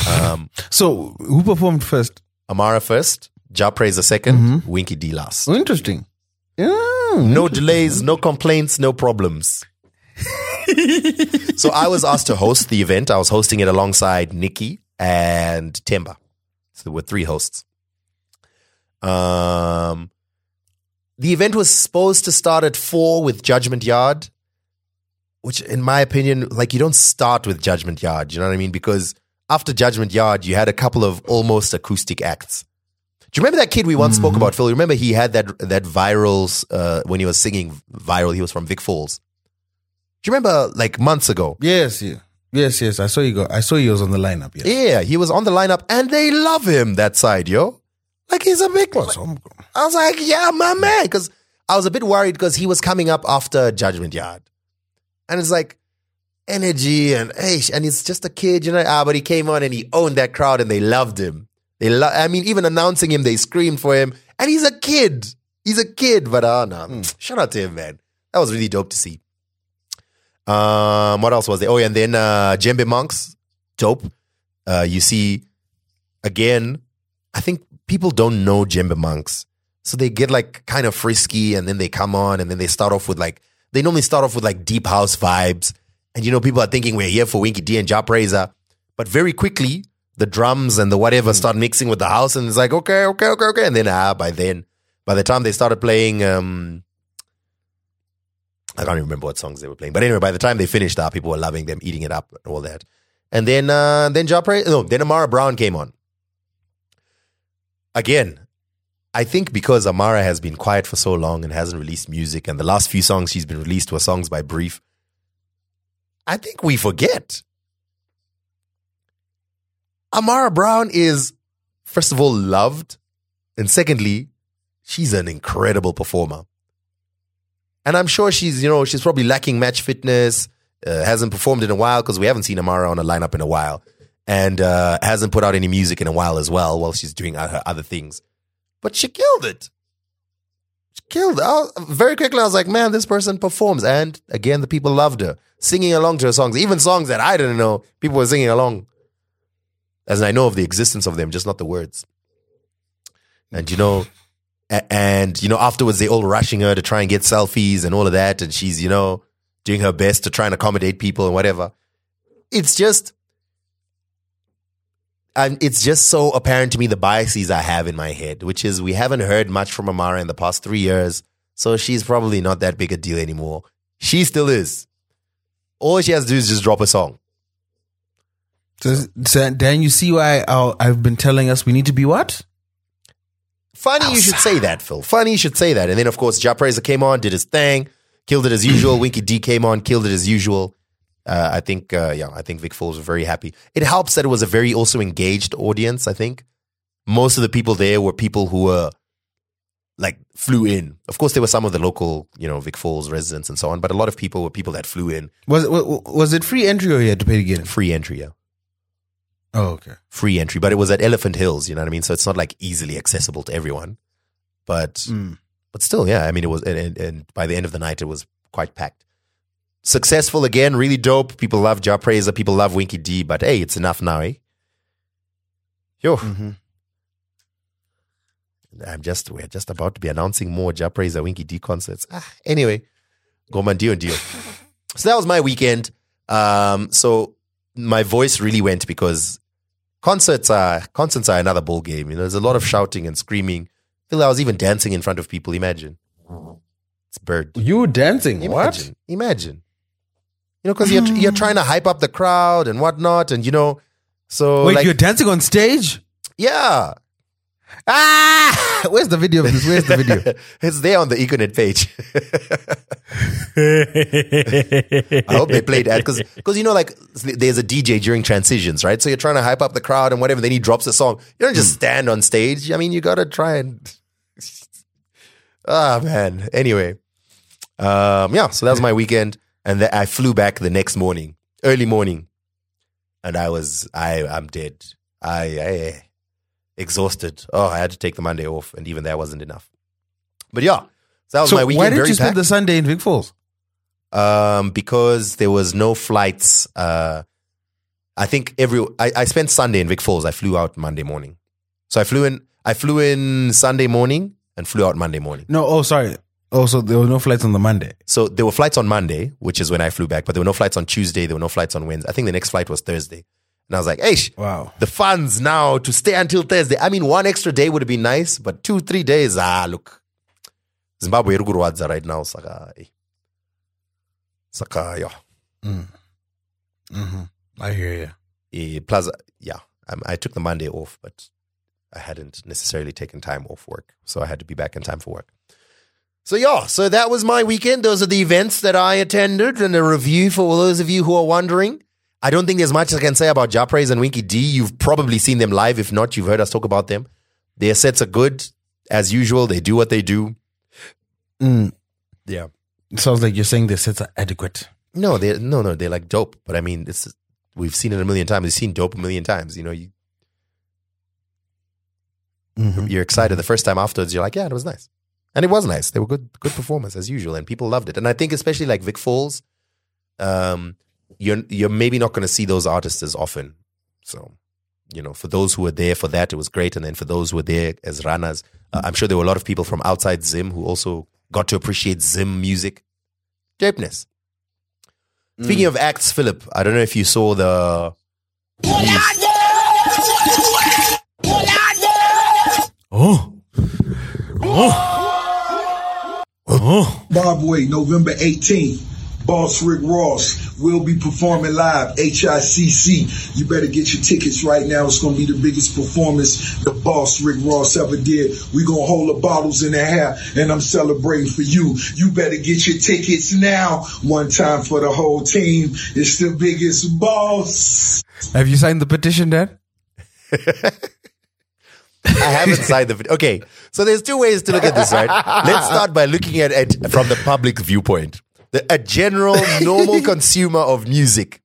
Um, So, who performed first? Amara first, Jah the 2nd Winky D last. Oh, interesting. Yeah. No delays, no complaints, no problems. so I was asked to host the event. I was hosting it alongside Nikki and Temba. So there were three hosts. Um, the event was supposed to start at four with Judgment Yard, which, in my opinion, like you don't start with Judgment Yard. You know what I mean? Because after Judgment Yard, you had a couple of almost acoustic acts. Do you remember that kid we once spoke about, Phil? Remember he had that that viral uh, when he was singing viral. He was from Vic Falls. Do you remember like months ago? Yes, yeah. Yes, yes. I saw you go. I saw you was on the lineup. Yeah. Yeah, he was on the lineup, and they love him that side, yo. Like he's a big. Home- I was like, yeah, my man, because I was a bit worried because he was coming up after Judgment Yard, and it's like energy and hey, and he's just a kid, you know. Ah, but he came on and he owned that crowd, and they loved him. They, lo- I mean, even announcing him, they screamed for him, and he's a kid. He's a kid, but uh, no, shout out to him, man. That was really dope to see. Um, what else was there? Oh, yeah, and then uh, Djembe Monks, dope. Uh, you see, again, I think people don't know Djembe Monks, so they get like kind of frisky, and then they come on, and then they start off with like they normally start off with like deep house vibes, and you know people are thinking we're here for Winky D and Jah Prayzah, but very quickly the drums and the whatever start mixing with the house, and it's like okay, okay, okay, okay, and then ah, by then, by the time they started playing, um, I can't even remember what songs they were playing. But anyway, by the time they finished up, people were loving them, eating it up, and all that. And then uh then Ja Pra- no, then Amara Brown came on. Again, I think because Amara has been quiet for so long and hasn't released music, and the last few songs she's been released were songs by Brief, I think we forget. Amara Brown is, first of all, loved, and secondly, she's an incredible performer. And I'm sure she's, you know, she's probably lacking match fitness, uh, hasn't performed in a while because we haven't seen Amara on a lineup in a while, and uh, hasn't put out any music in a while as well while she's doing her other things. But she killed it. She killed it. I was- very quickly, I was like, man, this person performs. And again, the people loved her, singing along to her songs, even songs that I didn't know, people were singing along. As I know of the existence of them, just not the words. And you know, and you know afterwards they all rushing her to try and get selfies and all of that and she's you know doing her best to try and accommodate people and whatever it's just and it's just so apparent to me the biases i have in my head which is we haven't heard much from amara in the past three years so she's probably not that big a deal anymore she still is all she has to do is just drop a song So, so then you see why I, I've been telling us we need to be what? Funny you should say that, Phil. Funny you should say that. And then, of course, Jah Prayzah came on, did his thing, killed it as usual. Winky D came on, killed it as usual. Uh, I think, uh, yeah, I think Vic Falls were very happy. It helps that it was a very also engaged audience. I think most of the people there were people who were like flew in. Of course, there were some of the local, you know, Vic Falls residents and so on, but a lot of people were people that flew in, Was it was it free entry or you had to pay to get in? free entry. Yeah. Oh, okay. free entry, but it was at Elephant Hills. You know what I mean? So it's not like easily accessible to everyone, but but still, yeah. I mean, it was, and, and by the end of the night, it was quite packed. Successful again, really dope. People love Jah Prayzah, people love Winky D, but hey, it's enough now, eh? Yo, I'm just we're just about to be announcing more Jah Prayzah, Winky D concerts. Ah, anyway, Goma Dio Dio. so that was my weekend. Um, so my voice really went because concerts are concerts are another ball game. You know, there's a lot of shouting and screaming. I feel I was even dancing in front of people. Imagine, it's bird. You dancing? Imagine, imagine. You know, because you're you're trying to hype up the crowd and whatnot, and you know, so Wait, like, you're dancing on stage? yeah, Ah! Where's the video of this? Where's the video? it's there on the Econet page. I hope they played that because because you know like there's a DJ during transitions, right? So you're trying to hype up the crowd and whatever. Then he drops a song. You don't just stand on stage. I mean, you got to try and. Ah man. Anyway, um, yeah. So that was my weekend, and then I flew back the next morning, early morning, and I was I I'm dead. I I exhausted. Oh, I had to take the Monday off, and even that wasn't enough. But yeah, so that was so my weekend. why did you spend the Sunday in Vic Falls? um, because there was no flights. Uh, I think every I, I spent Sunday in Vic Falls. I flew out Monday morning, so I flew in. I flew in Sunday morning and flew out Monday morning. No, oh, sorry. Oh, so there were no flights on the Monday. So there were flights on Monday, which is when I flew back, but there were no flights on Tuesday. There were no flights on Wednesday. I think the next flight was Thursday, and I was like, "Hey, Wow. the funds now to stay until Thursday." I mean, one extra day would have been nice, but two, three days, ah, look, Zimbabwe iri kurwadza right now. Saka, eh. saka, yeah. I hear you. Eh, plus, yeah, um, I took the Monday off, but I hadn't necessarily taken time off work, so I had to be back in time for work. So yeah, so that was my weekend. Those are the events that I attended, and a review for all those of you who are wondering. I don't think there's much I can say about Jah Prayzah and Winky D. You've probably seen them live. If not, you've heard us talk about them. Their sets are good as usual. They do what they do. Mm. Yeah. It sounds like you're saying their sets are adequate. No, they no no they're like dope. But I mean, this is, we've seen it a million times. We've seen dope a million times. You know, you mm-hmm. you're excited the first time afterwards. You're like, yeah, it was nice, and it was nice. They were good good performance as usual, and people loved it. And I think especially like Vic Falls, um, you're you're maybe not going to see those artists as often. So, you know, for those who were there for that, it was great. And then for those who were there as runners, uh, I'm sure there were a lot of people from outside Zim who also got to appreciate Zim music. Dopeness. Speaking of acts, Philip, I don't know if you saw the. Oh. Oh. Bob Way, November 18th. Boss Rick Ross will be performing live, HICC. You better get your tickets right now. It's going to be the biggest performance the Boss Rick Ross ever did. we going to hold the bottles in the air, and I'm celebrating for you. You better get your tickets now. One time for the whole team. It's the biggest boss. Have you signed the petition, Dad? I haven't signed the. Okay, so there's two ways to look at this, right? Let's start by looking at it from the public viewpoint. The, a general, normal consumer of music.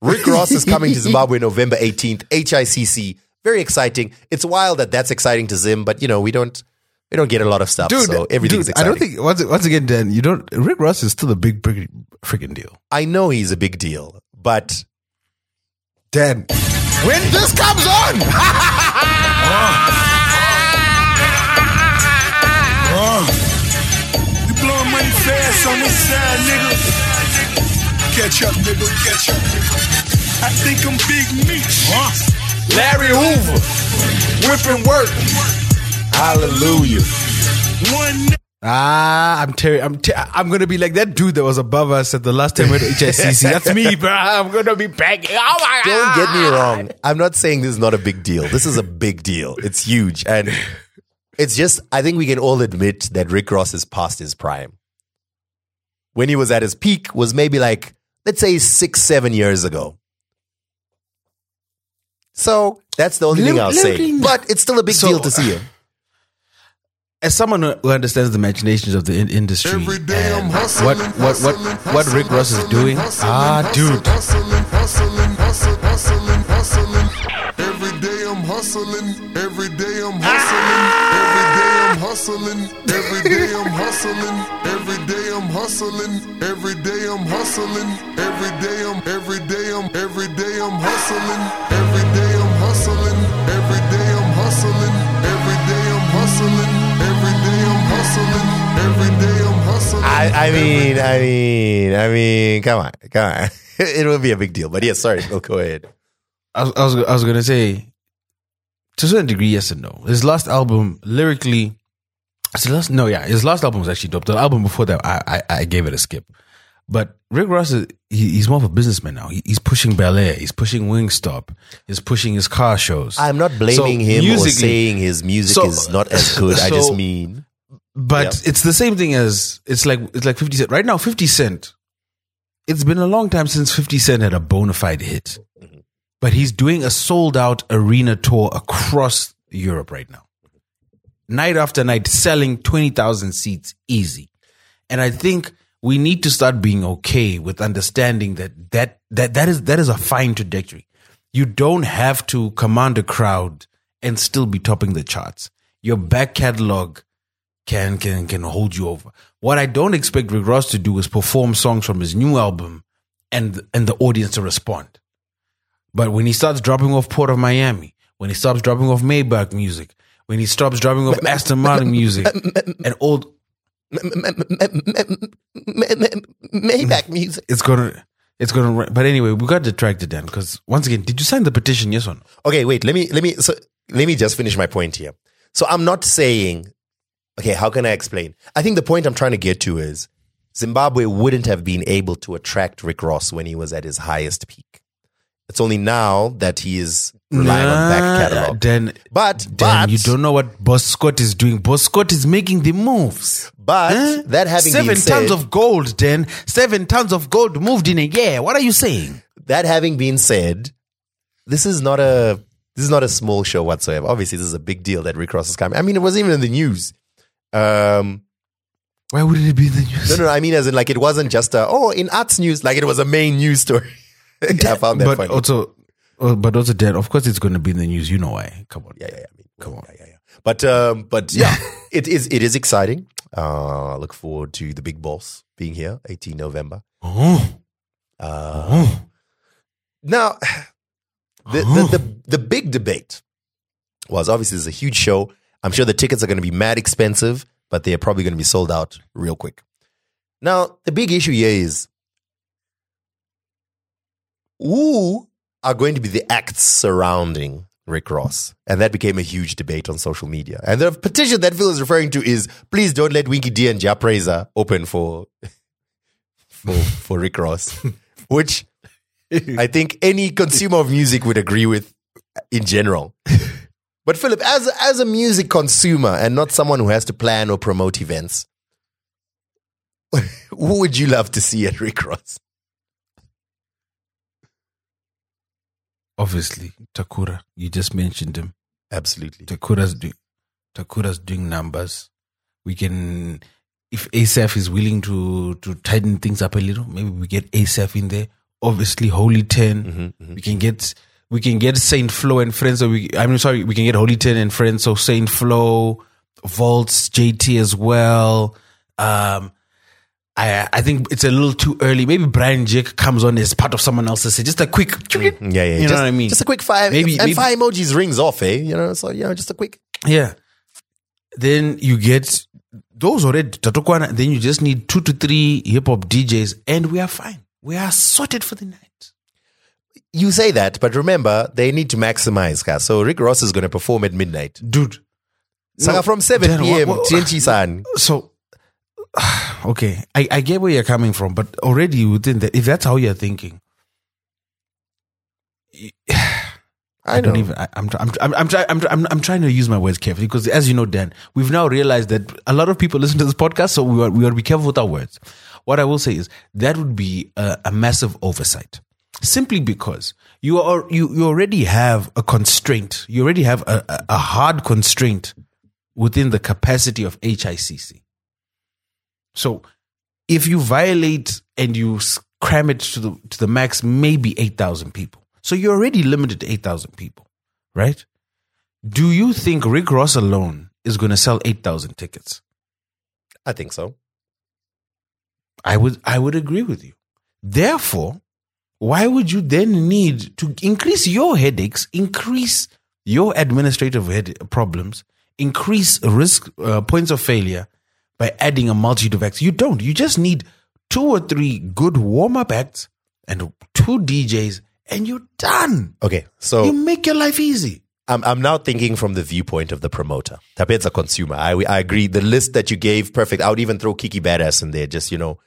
Rick Ross is coming to Zimbabwe November 18th, HICC. Very exciting. It's wild that that's exciting to Zim, but you know, we don't we don't get a lot of stuff, so everything's dude, I don't think once once again, Dan, you don't. Rick Ross is still a big, big freaking deal. I know he's a big deal, but Dan, when this comes on, You blowing money fast on this side, nigga. Catch up, nigga, catch up. I think I'm Big Meech. Larry Hoover, whipping work. hallelujah. One Ah, I'm Terry. I'm ter- I'm gonna be like that dude that was above us at the last time we went to HICC. That's me, bro. I'm gonna be begging. Oh my Don't god! get me wrong. I'm not saying this is not a big deal. This is a big deal. It's huge. And it's just, I think we can all admit that Rick Ross is past his prime. When he was at his peak was maybe like, let's say six, seven years ago. So that's the only thing I'll say. But it's still a big So- deal to see him. As someone who understands the machinations of the in- industry, Every day I'm and hustling, what what what what Rick Ross is doing, ah, dude. Hustling, hustling, hustling, hustling, hustling. Every day I'm hustling. Every day I'm hustling. Every day I'm hustling. Every day I'm hustling. Every day I'm hustling. Every day I'm every day I'm every day I'm hustling. Every day I'm hustling. Every day I'm hustling. Every day I'm hustling. Every day I'm hustling. Every day I'm hustling. I I, I mean, I mean, I mean, come on, come on. it will be a big deal. But yes, sorry, Phil, go ahead. I was, I was, I was gonna say, to a certain degree, yes and no. His last album, lyrically, his last, no, yeah, his last album was actually dope. The album before that, I, I, I gave it a skip. But Rick Ross, is, he, he's more of a businessman now. He, he's pushing Belaire, he's pushing Wingstop, he's pushing his car shows. I'm not blaming So, him or saying his music So- is not as good. I just mean, But Yeah. it's the same thing as it's like it's like Fifty Cent right now. Fifty Cent. It's been a long time since Fifty Cent had a bona fide hit, mm-hmm. but he's doing a sold out arena tour across Europe right now, night after night, selling twenty thousand seats easy. And I think we need to start being okay with understanding that that that that is that is a fine trajectory. You don't have to command a crowd and still be topping the charts. Your back catalog can can can hold you over. What I don't expect Rick Ross to do is perform songs from his new album and and the audience to respond. But when he starts dropping off Port of Miami, when he stops dropping off Maybach music, when he stops dropping off Aston Martin music, and old Maybach music. it's gonna it's gonna. But anyway, we got detracted then because once again, did you sign the petition? Yes or no? Okay, wait. Let me let me so let me just finish my point here. So I'm not saying. Okay, how can I explain? I think the point I'm trying to get to is Zimbabwe wouldn't have been able to attract Rick Ross when he was at his highest peak. It's only now that he is relying on back Nah, catalog. Then, But then but you don't know what Boss Scott is doing. Boss Scott is making the moves. But Huh? that having seven been said, tons of gold, then seven tons of gold moved in a year. What are you saying? that having been said, this is not a this is not a small show whatsoever. Obviously, this is a big deal that Rick Ross is coming. I mean, it wasn't even in the news. Um, Why wouldn't it be in the news? no, no, I mean, as in like it wasn't just a oh in arts news, like it was a main news story. I found that but funny. also, uh, but also, Dan. Of course, it's going to be in the news. You know why? Come on. yeah, yeah, yeah. I mean, come on, yeah, yeah, yeah. But um, but yeah, it is it is exciting. Uh, I look forward to the big boss being here, 18 November. Oh, Uh, oh. Now, the, the, the, the big debate was obviously there's a huge show. I'm sure the tickets are going to be mad expensive, but they're probably going to be sold out real quick. Now, the big issue here is who are going to be the acts surrounding Rick Ross? And that became a huge debate on social media. And the petition that Phil is referring to is please don't let Winky D and Jah Prayzah open for, for, for Rick Ross, which I think any consumer of music would agree with in general. But Philip, as as a music consumer and not someone who has to plan or promote events, who would you love to see at Rick Ross? Obviously, Takura. You just mentioned him. Absolutely. Takura's doing Takura's doing numbers. We can if ASAF is willing to to tighten things up a little, maybe we get ASAF in there. Obviously, Holy Ten We can get we can get Saintfloew and friends. So we I'm sorry, we can get Holy Ten and friends. So Saint Flo, Voltz, JT as well. Um I I think it's a little too early. Maybe Brian Jake comes on as part of someone else's set. Just a quick Yeah, yeah. You know what I mean? Just a quick five, Maybe- and maybe- fire emojis rings off, eh? You know, so you know, just a quick. Yeah. Then you get those already Tatokwana. Then you just need two to three hip hop DJs, and we are fine. We are sorted for the night. You say that, but remember, they need to maximize, guys. So Rick Ross is going to perform at midnight. Dude. Saka No, from 7 Dan, p.m. TNT san. So, okay, I, I get where you're coming from, but already within that, if that's how you're thinking, I, don't know. even. I, I'm, I'm, I'm, I'm, try, I'm, I'm, I'm trying to use my words carefully because, as you know, Dan, we've now realized that a lot of people listen to this podcast, so we are, we are to be careful with our words. What I will say is that would be a, a massive oversight, simply because you are you you already have a constraint. You already have a, a, a hard constraint within the capacity of HICC. So, if you violate and you cram it to the to the max, maybe eight thousand people. So you're already limited to eight thousand people, right? Do you think Rick Ross alone is going to sell eight thousand tickets? I think so. I would I would agree with you. Therefore, why would you then need to increase your headaches, increase your administrative head problems, increase risk uh, points of failure by adding a multitude of acts. You don't. You just need two or three good warm up acts and two DJs, and you're done. Okay, so You make your life easy. I'm, I'm now thinking from the viewpoint of the promoter. Tapet's a consumer. I, I agree. The list that you gave, perfect. I would even throw Kikky Badass in there. Just, you know,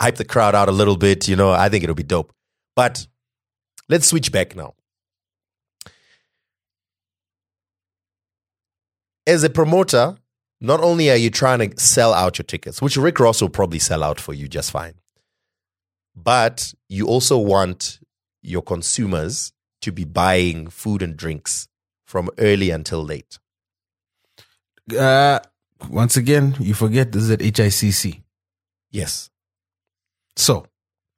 hype the crowd out a little bit. You know, I think it'll be dope. But let's switch back now. As a promoter, not only are you trying to sell out your tickets, which Rick Ross will probably sell out for you just fine, but you also want your consumers to be buying food and drinks from early until late. Uh, once again, you forget this is at HICC. Yes. So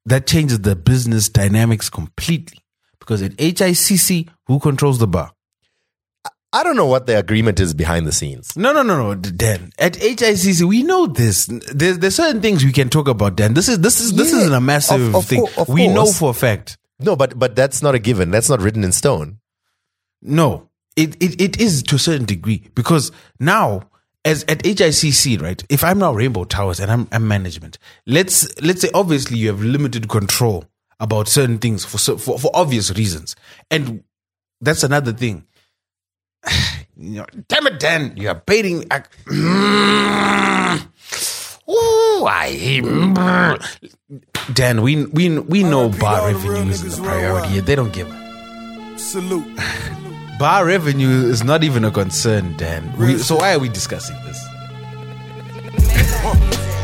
that changes the business dynamics completely. Because at HICC, who controls the bar? I don't know what the agreement is behind the scenes. No, no, no, no, Dan. At HICC, we know this. There's, there's certain things we can talk about, Dan. This is this is this Yeah, isn't a massive of- of thing. of we know for a fact. No, but but that's not a given. That's not written in stone. No, it, it it is to a certain degree because now as at HICC, right? If I'm now Rainbow Towers and I'm, I'm management, let's let's say obviously you have limited control about certain things for for, for obvious reasons, and that's another thing. You know, damn it, Dan, you are baiting. me. I, mm. Ooh, I Dan, we we we know bar all the real revenue isn't niggas priority. They don't give a Salute. bar revenue is not even a concern, Dan. We, so why are we discussing this?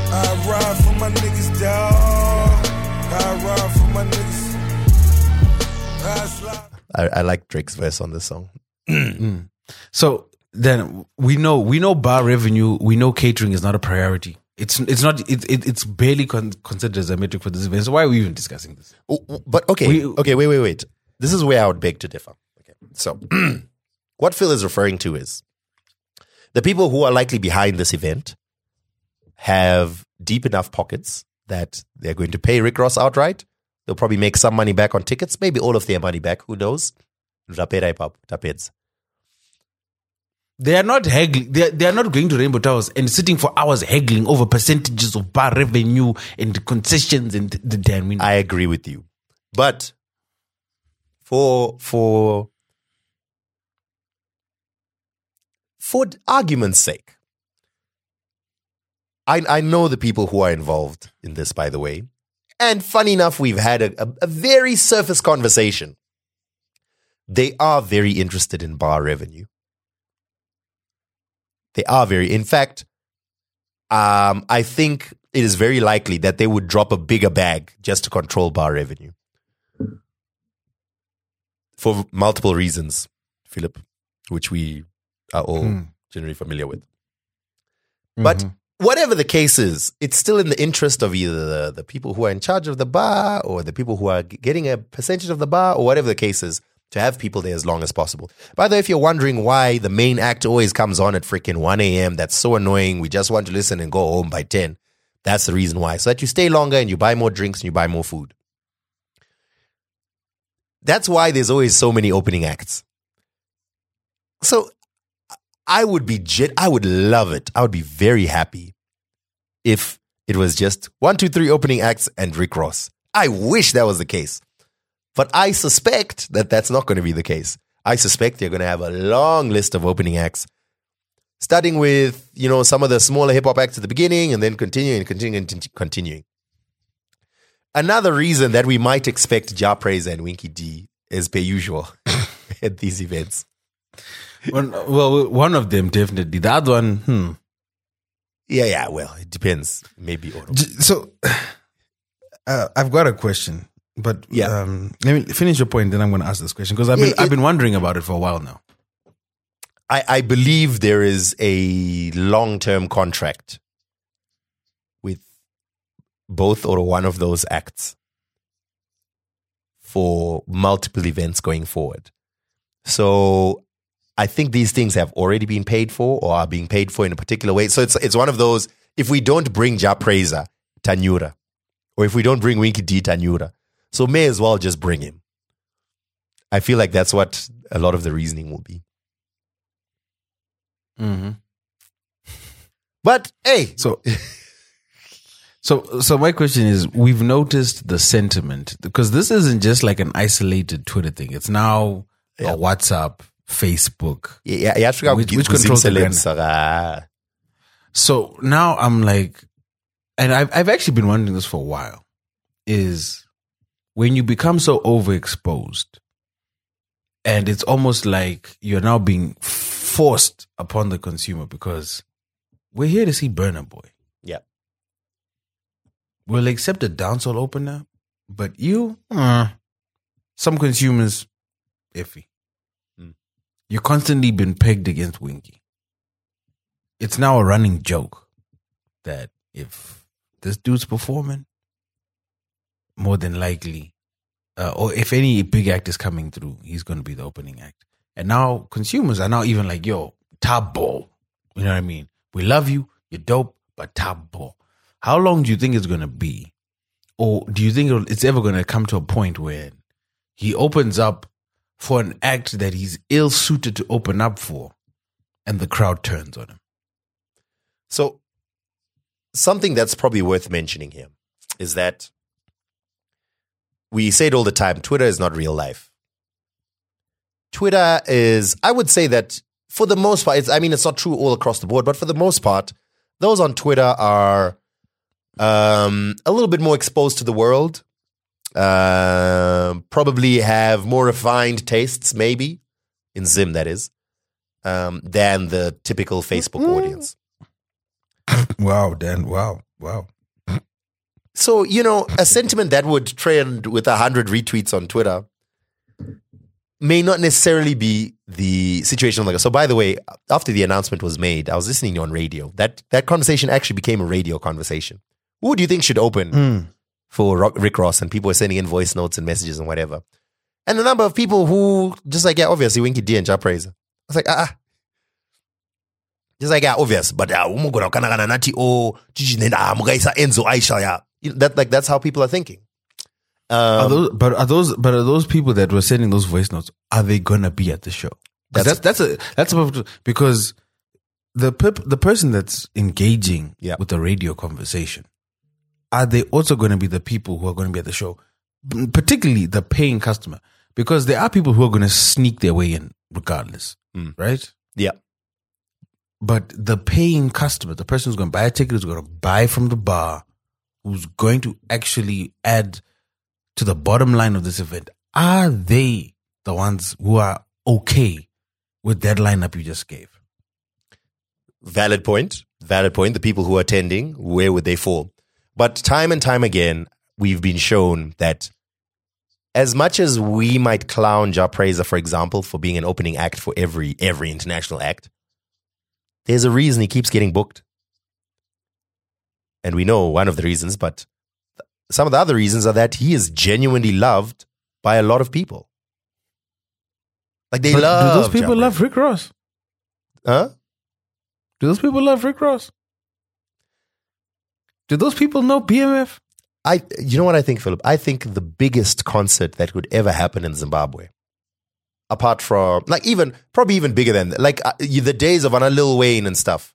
I ride for my niggas, dawg. I ride for my niggas. I. I, I like Drake's verse on this song. Mm. So then we know we know bar revenue. We know catering is not a priority. It's it's not it, it, it's barely con- considered as a metric for this event. So why are we even discussing this? Oh, But okay, We- okay, wait, wait, wait. This is where I would beg to differ. Okay, so what Phil is referring to is the people who are likely behind this event have deep enough pockets that they're going to pay Rick Ross outright. They'll probably make some money back on tickets, maybe all of their money back. Who knows? Rapera tapeds. They are not haggling. They are, they are not going to Rainbow Towers and sitting for hours haggling over percentages of bar revenue and concessions and the damn. I agree with you, but for for for argument's sake, I I know the people who are involved in this, by the way, and funny enough, we've had a, a, a very surface conversation. They are very interested in bar revenue. They are very, in fact, um, I think it is very likely that they would drop a bigger bag just to control bar revenue. For multiple reasons, Philip, which we are all generally familiar with. But whatever the case is, it's still in the interest of either the, the people who are in charge of the bar or the people who are getting a percentage of the bar or whatever the case is to have people there as long as possible. By the way, if you're wondering why the main act always comes on at freaking 1 a.m., that's so annoying. We just want to listen and go home by 10. That's the reason why. So that you stay longer and you buy more drinks and you buy more food. That's why there's always so many opening acts. So I would be. I would love it. I would be very happy if it was just one, two, three opening acts and Rick Ross. I wish that was the case, but I suspect that that's not going to be the case. I suspect they're going to have a long list of opening acts, starting with you know some of the smaller hip hop acts at the beginning, and then continuing continuing continuing. Another reason that we might expect Jah Prayzah and Winky D as per usual at these events. One, well, one of them definitely. The other one, hmm. Yeah, yeah. Well, it depends. Maybe or So, uh, I've got a question, but Yeah. um, let me finish your point. Then I'm going to ask this question because I've been Yeah, I've been wondering about it for a while now. I, I believe there is a long term contract with both or one of those acts for multiple events going forward. So I think these things have already been paid for or are being paid for in a particular way. So it's it's one of those if we don't bring Jah Prayzah, Tanyura, or if we don't bring Winky D Tanyura, so may as well just bring him. I feel like that's what a lot of the reasoning will be. Mm-hmm. But hey, So, so, so my question is: We've noticed the sentiment because this isn't just like an isolated Twitter thing. It's now a WhatsApp, Facebook. yeah, yeah, yeah, Which- which controls the So now I'm like, and I've I've actually been wondering this for a while. Is when you become so overexposed, and it's almost like you're now being forced upon the consumer because we're here to see Burna Boy. Yeah. We'll accept a dancehall opener, but you, uh, some consumers, iffy. Mm. You're constantly been pegged against Winky. It's now a running joke that if this dude's performing, more than likely, uh, or if any big act is coming through, he's going to be the opening act. And now consumers are now even like, yo, top ball. You know what I mean? We love you, you're dope, but top ball. How long do you think it's going to be? Or do you think it's ever going to come to a point where he opens up for an act that he's ill suited to open up for and the crowd turns on him? So, something that's probably worth mentioning here is that we say it all the time Twitter is not real life. Twitter is, I would say that for the most part, it's, I mean, it's not true all across the board, but for the most part, those on Twitter are um, a little bit more exposed to the world, um probably have more refined tastes, maybe, in Zim, that is, um, than the typical Facebook audience. Wow, Dan. Wow. Wow. So, you know, a sentiment that would trend with 100 retweets on Twitter may not necessarily be the situation like so by the way after the announcement was made i was listening on radio. That that conversation actually became a radio conversation. Who do you think should open for rick ross? And people were sending in voice notes and messages and whatever. And a number of people who just like yeah obviously winky d and Jah Prayzah. i was like ah, ah. Just like yeah obvious. But yeah umugona nati oh ah, mukaisa enzo aisha know, that like that's how people are thinking are um, those, but are those, but are those people that were sending those voice notes? Are they gonna be at the show? That's- That's that's, a that's a, because the pep, the person that's engaging Yeah. with the radio conversation are they also going to be the people who are going to be at the show, particularly the paying customer? Because there are people who are going to sneak their way in regardless, Mm. right? yeah But the paying customer, the person who's going to buy a ticket, who's going to buy from the bar, who's going to actually add to the bottom line of this event, are they the ones who are okay with that lineup you just gave? valid point valid point the people who are attending where would they fall but time and time again we've been shown that as much as we might clown Jah Prayzah, for example, for being an opening act for every every international act, there's a reason he keeps getting booked. And we know one of the reasons, but some of the other reasons are that he is genuinely loved by a lot of people. Like they But love do those people love Rick Ross? Huh? Do those people love Rick Ross? Do those people know BMF? I, you know what I think, Philip? I think the biggest concert that could ever happen in Zimbabwe, apart from like even probably even bigger than like uh, the days of Anna Lil Wayne and stuff.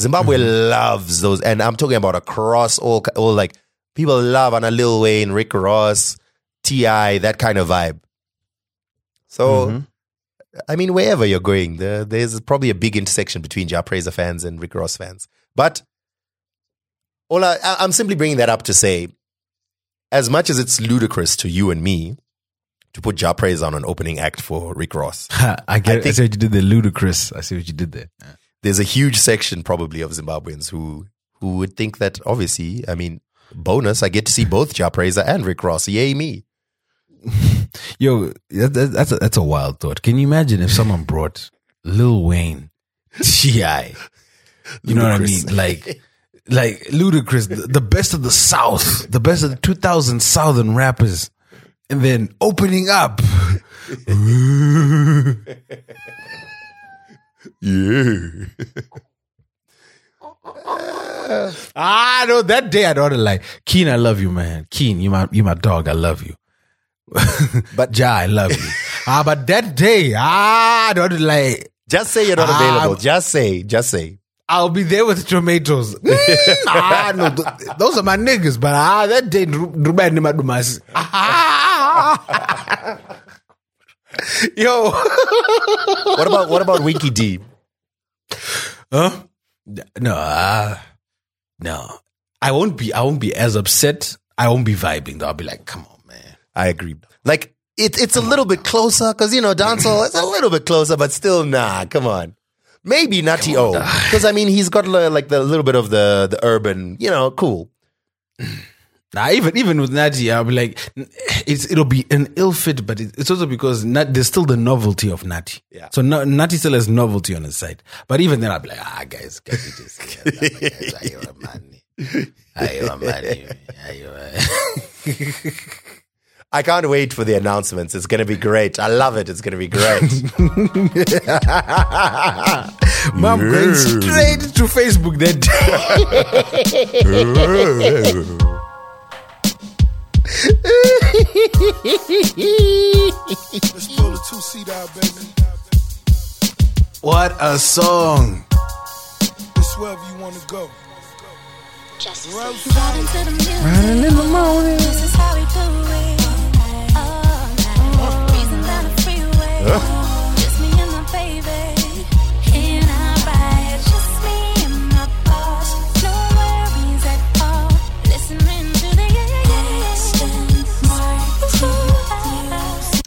Zimbabwe mm-hmm. loves those, and I'm talking about across all all like people love Anna Lil Wayne, Rick Ross, Ti, that kind of vibe. So, mm-hmm. I mean, wherever you're going, there, there's probably a big intersection between Jah Prayzah fans and Rick Ross fans. But all I, I- I'm simply bringing that up to say, as much as it's ludicrous to you and me to put Jah Prayzah on an opening act for Rick Ross, I get. I, think- see what you did there, ludicrous. I see what you did there. There's a huge section probably of Zimbabweans who who would think that obviously, I mean, bonus, I get to see both Jah Prayzah and Rick Ross. Yay me! Yo, that, that, that's a, that's a wild thought. Can you imagine if someone brought Lil Wayne, Ti, you know what I mean? Like, like the, the best of the South, the best of the 2000 Southern rappers, and then opening up. Yeah. Ah, no, that day I don't like Keen. I love you, man. Keen, you my you my dog. I love you. But- Ja, I love you. ah, but that day, ah, I don't like. Just say you're not Ah, available. Just say, just say. I'll be there with the tomatoes. Mm, ah, no, th- those are my niggas, but ah, that day, Ruben Madumasi. Yo, What about what about Winky D? huh? No, ah, no. I won't be. I won't be as upset. I won't be vibing. though. I'll be like, come on, man. I agree. Like it, it's a little bit closer because you know dancehall. It's a little bit closer, but still, nah. Come on, maybe Nutty O because I mean he's got like the little bit of the the urban. You know, cool. Nah, even even with Natty, I'll be like, it's it'll be an ill fit, but it's also because Nat, there's still the novelty of Natty. Yeah. So no, Natty still has novelty on his side. But even then, I'll be like, ah, guys, guys. Guys, ayo, money, ayo, money, ayo. I can't wait for the announcements. It's going to be great. I love it. It's going to be great. Mom going straight to Facebook that day. What a song! It's wherever you wanna go. Riding to the in the morning. This is how we do it. All night. Breezing down the freeway.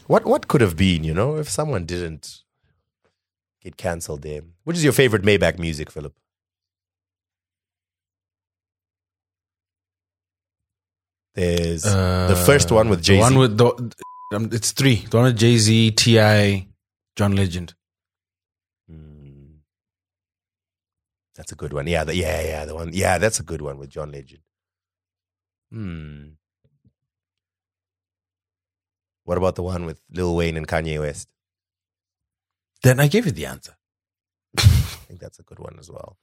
What what could have been, you know, if someone didn't get cancelled there? Which is your favorite Maybach music, Philip? There's the first one with Jay Z. one with the, um, it's three. The one with Jay Z, T.I., John Legend. Mm. That's a good one. Yeah, the, yeah, yeah. The one. Yeah, that's a good one with John Legend. Hmm. What about the one with Lil Wayne and Kanye West? Then I gave you the answer. I think that's a good one as well.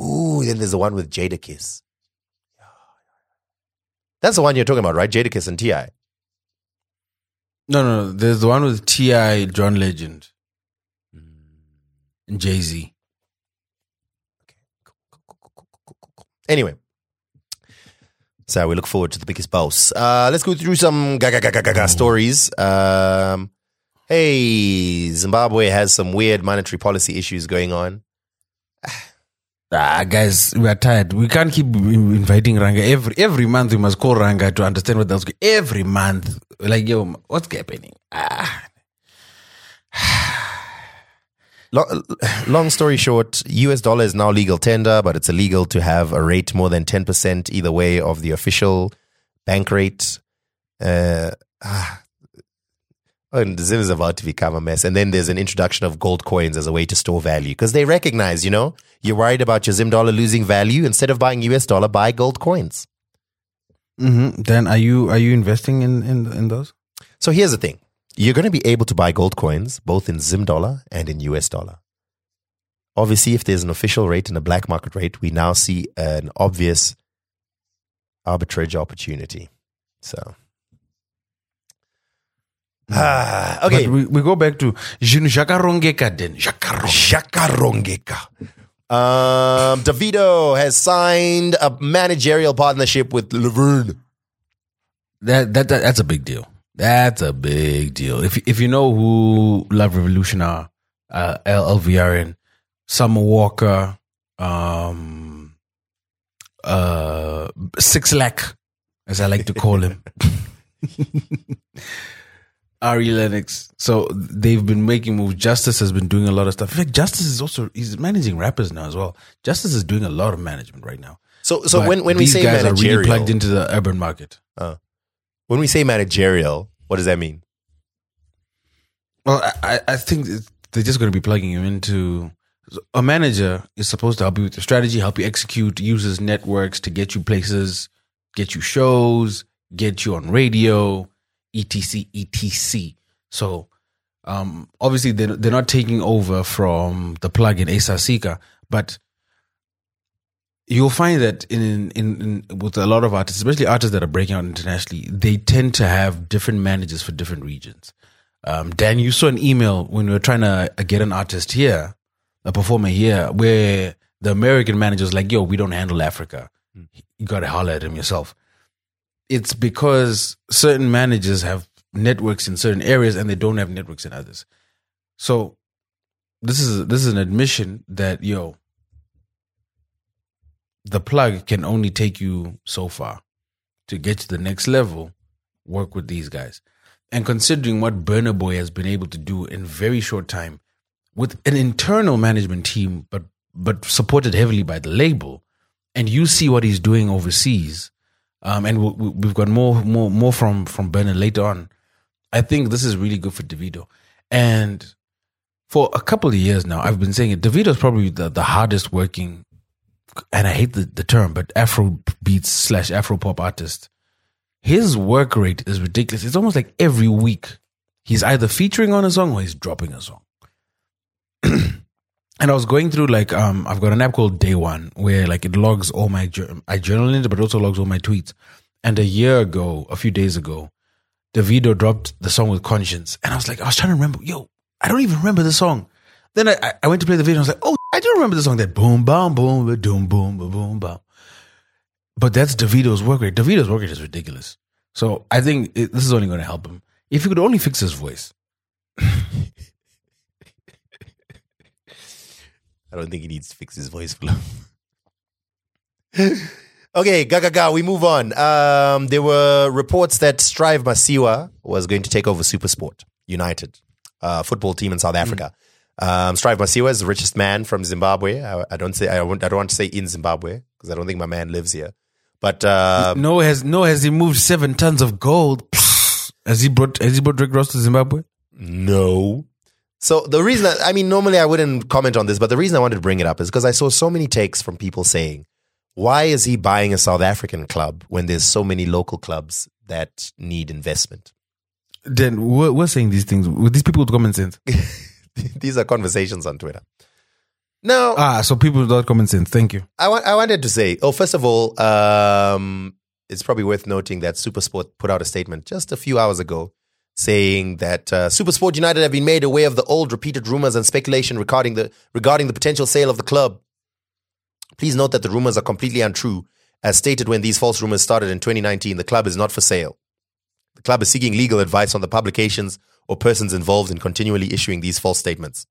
Ooh, then there's the one with Jadakiss. That's the one you're talking about, right? Jadakiss and Ti. No, no, no. There's the one with T.I., John Legend, mm. and Jay Z. Okay. Anyway, so we look forward to the biggest boss. Uh, let's go through some gaga gaga gaga stories. Um, hey, Zimbabwe has some weird monetary policy issues going on. Ah, guys, we are tired. We can't keep inviting Ranga every every month. We must call Ranga to understand what else. Every month, like yo, what's happening? Ah, Long, long story short, US dollar is now legal tender, but it's illegal to have a rate more than 10% either way of the official bank rate. Uh, ah, and Zim is about to become a mess. And then there's an introduction of gold coins as a way to store value because they recognize, you know, you're worried about your Zim dollar losing value. Instead of buying US dollar, buy gold coins. mm-hmm. then are you are you investing in in in those? So here's the thing you're going to be able to buy gold coins both in Zim dollar and in US dollar. Obviously, if there's an official rate and a black market rate, we now see an obvious arbitrage opportunity. So, ah, okay. But we, we go back to Jinu Jakarongeka then. Shakarongeka. Um, Davido has signed a managerial partnership with Laverne. That, that that that's a big deal. That's a big deal. If if you know who Love Revolution are, uh, Summer Walker, um, uh, Six Lack, as I like to call him, Ari Lennox. So they've been making moves. Justice has been doing a lot of stuff. In fact, Justice is also he's managing rappers now as well. Justice is doing a lot of management right now. So, so But when, when we these say guys are really plugged into the urban market. When we say managerial, what does that mean? Well, I, I- think they're just going to be plugging him into. A manager is supposed to help you with your strategy, help you execute, uses networks to get you places, get you shows, get you on radio, etc. etc. So, um, obviously they're, they're not taking over from the plug in Asa Asika, but you'll find that in, in, in with a lot of artists, especially artists that are breaking out internationally, they tend to have different managers for different regions. Um, Dan, you saw an email when we were trying to uh, get an artist here. a performer here where the American manager manager's like, yo, we don't handle Africa. You got to holler at him yourself. It's because certain managers have networks in certain areas and they don't have networks in others. So this is this is an admission that yo, the plug can only take you so far. To get to the next level, work with these guys. And considering what Burna Boy has been able to do in very short time with an internal management team, but but supported heavily by the label, and you see what he's doing overseas, um, and we, we- we've got more more more from from Burna later on. I think this is really good for Davido, and for a couple of years now, I've been saying it. Davido's probably the, the hardest working, and I hate the, the term, but Afro beats slash Afro pop artist. His work rate is ridiculous. It's almost like every week he's either featuring on a song or he's dropping a song. and I was going through like um I've got an app called Day One where like it logs all my I journal in it, but also logs all my tweets. And a year ago, a few days ago, Davido dropped the song with Conscience, and I was like, I was trying to remember, yo, I don't even remember the song. Then I I- went to play the video, and I was like, oh, I do remember the song that boom boom boom ba, boom boom boom boom. But that's Davido's work rate. Davido's work rate is ridiculous. So I think it, this is only going to help him if he could only fix his voice. I don't think he needs to fix his voice flow. okay, gaga ga, we move on. Um, there were reports that Strive Masiyiwa was going to take over Supersport United, uh, football team in South Africa. Um, Strive Masiyiwa is the richest man from Zimbabwe. I, I don't say I, won't, I don't want to say in Zimbabwe because I don't think my man lives here. But uh, no has no has he moved seven tons of gold? Has he brought has he brought Rick Ross to Zimbabwe? No. So the reason that, I mean, normally I wouldn't comment on this, but the reason I wanted to bring it up is because I saw so many takes from people saying, why is he buying a South African club when there's so many local clubs that need investment? Then we're, we're saying these things with these people with common sense. These are conversations on Twitter. Now, Ah, so people without common sense. Thank you. I, wa- I wanted to say, oh, first of all, um, it's probably worth noting that Supersport put out a statement just a few hours ago saying that uh, Supersport United have been made aware of the old repeated rumors and speculation regarding the regarding the potential sale of the club. Please note that the rumors are completely untrue. As stated when these false rumors started in 2019, the club is not for sale. The club is seeking legal advice on the publications or persons involved in continually issuing these false statements.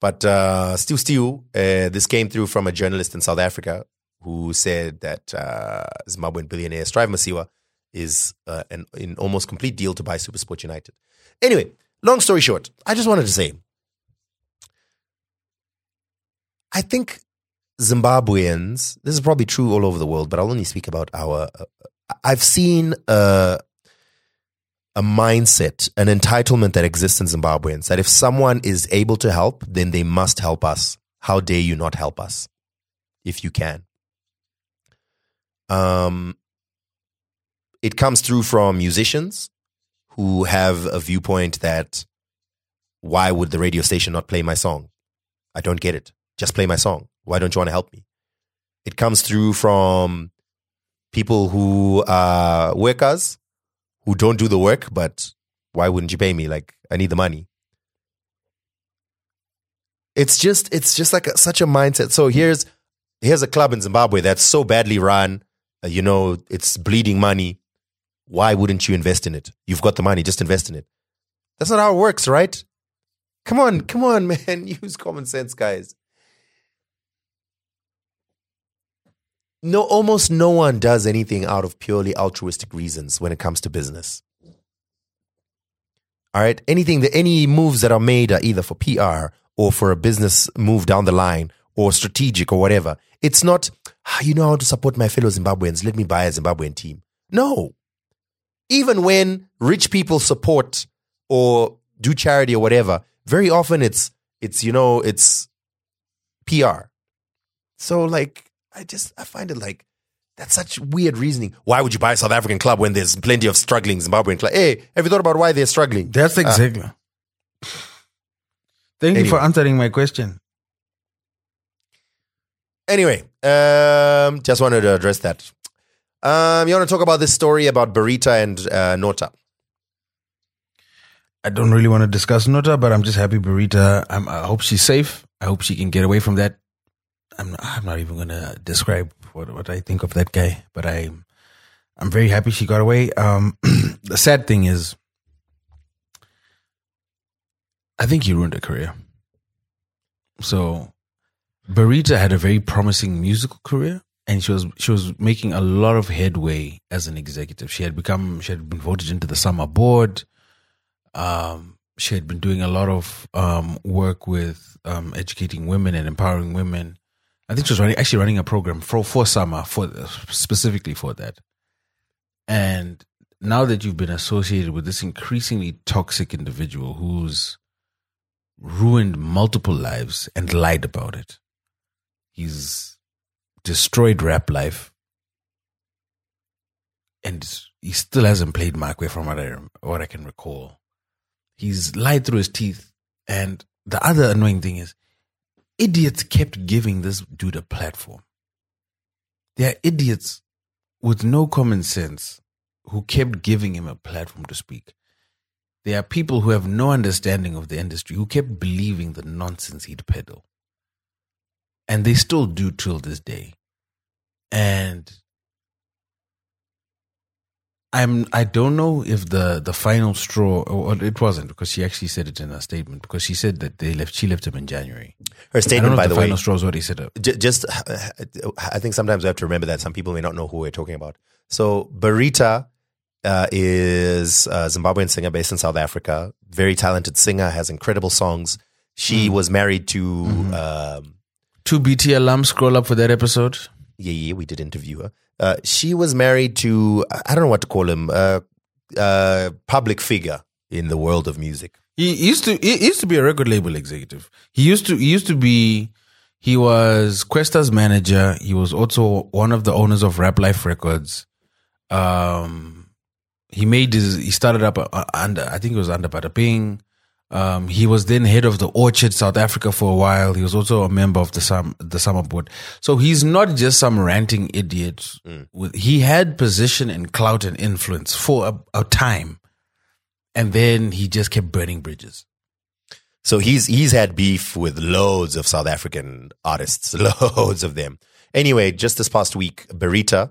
But uh, still, uh, this came through from a journalist in South Africa who said that uh, Zimbabwean billionaire Strive Masiyiwa is uh, an, an almost complete deal to buy Supersport United. Anyway, long story short, I just wanted to say, I think Zimbabweans. This is probably true all over the world, but I'll only speak about our. Uh, I've seen uh, a mindset, an entitlement that exists in Zimbabweans that if someone is able to help, then they must help us. How dare you not help us if you can? Um, it comes through from musicians who have a viewpoint that why would the radio station not play my song? I don't get it. Just play my song. Why don't you want to help me? It comes through from people who are workers who don't do the work, but why wouldn't you pay me? Like, I need the money. It's just, it's just like a, such a mindset. So here's, here's a club in Zimbabwe that's so badly run. uh, you know, it's bleeding money. Why wouldn't you invest in it? You've got the money, just invest in it. That's not how it works, right? Come on, come on, man. Use common sense, guys. No, almost no one does anything out of purely altruistic reasons when it comes to business. All right. Anything that any moves that are made are either for PR or for a business move down the line or strategic or whatever. It's not, "Ah, you know how to support my fellow Zimbabweans. Let me buy a Zimbabwean team. No. Even when rich people support or do charity or whatever, very often it's, it's, you know, it's PR. So like, I just, I find it like, that's such weird reasoning. Why would you buy a South African club when there's plenty of struggling Zimbabwean club? Hey, have you thought about why they're struggling? That's exactly. Thank you for answering my question. Anyway, um, just wanted to address that. Um, you want to talk about this story about Berita and uh, Nota? I don't really want to discuss Nota, but I'm just happy Berita. I'm, I hope she's safe. I hope she can get away from that. I'm not, I'm not even going to describe what, what I think of that guy, but I, I'm very happy she got away. Um, the sad thing is, I think he ruined her career. So, Berita had a very promising musical career, and she was she was making a lot of headway as an executive. She had become she had been voted into the Samro board. Um, she had been doing a lot of um, work with um, educating women and empowering women. I think she was running actually running a program for for Samro for specifically for that. And now that you've been associated with this increasingly toxic individual who's ruined multiple lives and lied about it, he's destroyed rap life, and he still hasn't played my way from what I what I can recall. He's lied through his teeth, and the other annoying thing is, idiots kept giving this dude a platform. There are idiots with no common sense who kept giving him a platform to speak. There are people who have no understanding of the industry who kept believing the nonsense he'd peddle. And they still do till this day. And I'm I don't know if the the final straw or it wasn't because she actually said it in her statement because she said that they left she left him in January. Her statement, by the, the way, final straw is what he said. J- just I think sometimes we have to remember that some people may not know who we're talking about. So Berita uh, is a Zimbabwean singer based in South Africa. Very talented singer, has incredible songs. She was married to um, Two BT alums scroll up for that episode. yeah, yeah, we did interview her. Uh, she was married to I don't know what to call him, uh, uh, public figure in the world of music. He used to he used to be a record label executive. He used to he used to be he was Kwesta's manager. He was also one of the owners of Rap Life Records. Um, he made his he started up uh, under I think it was under Bada Bing. Um, he was then head of the Orchard South Africa for a while. He was also a member of the Sum the Samro Board. So he's not just some ranting idiot. With he had position and clout and influence for a, a time, and then he just kept burning bridges. So he's he's had beef with loads of South African artists, loads of them. Anyway, just this past week, Berita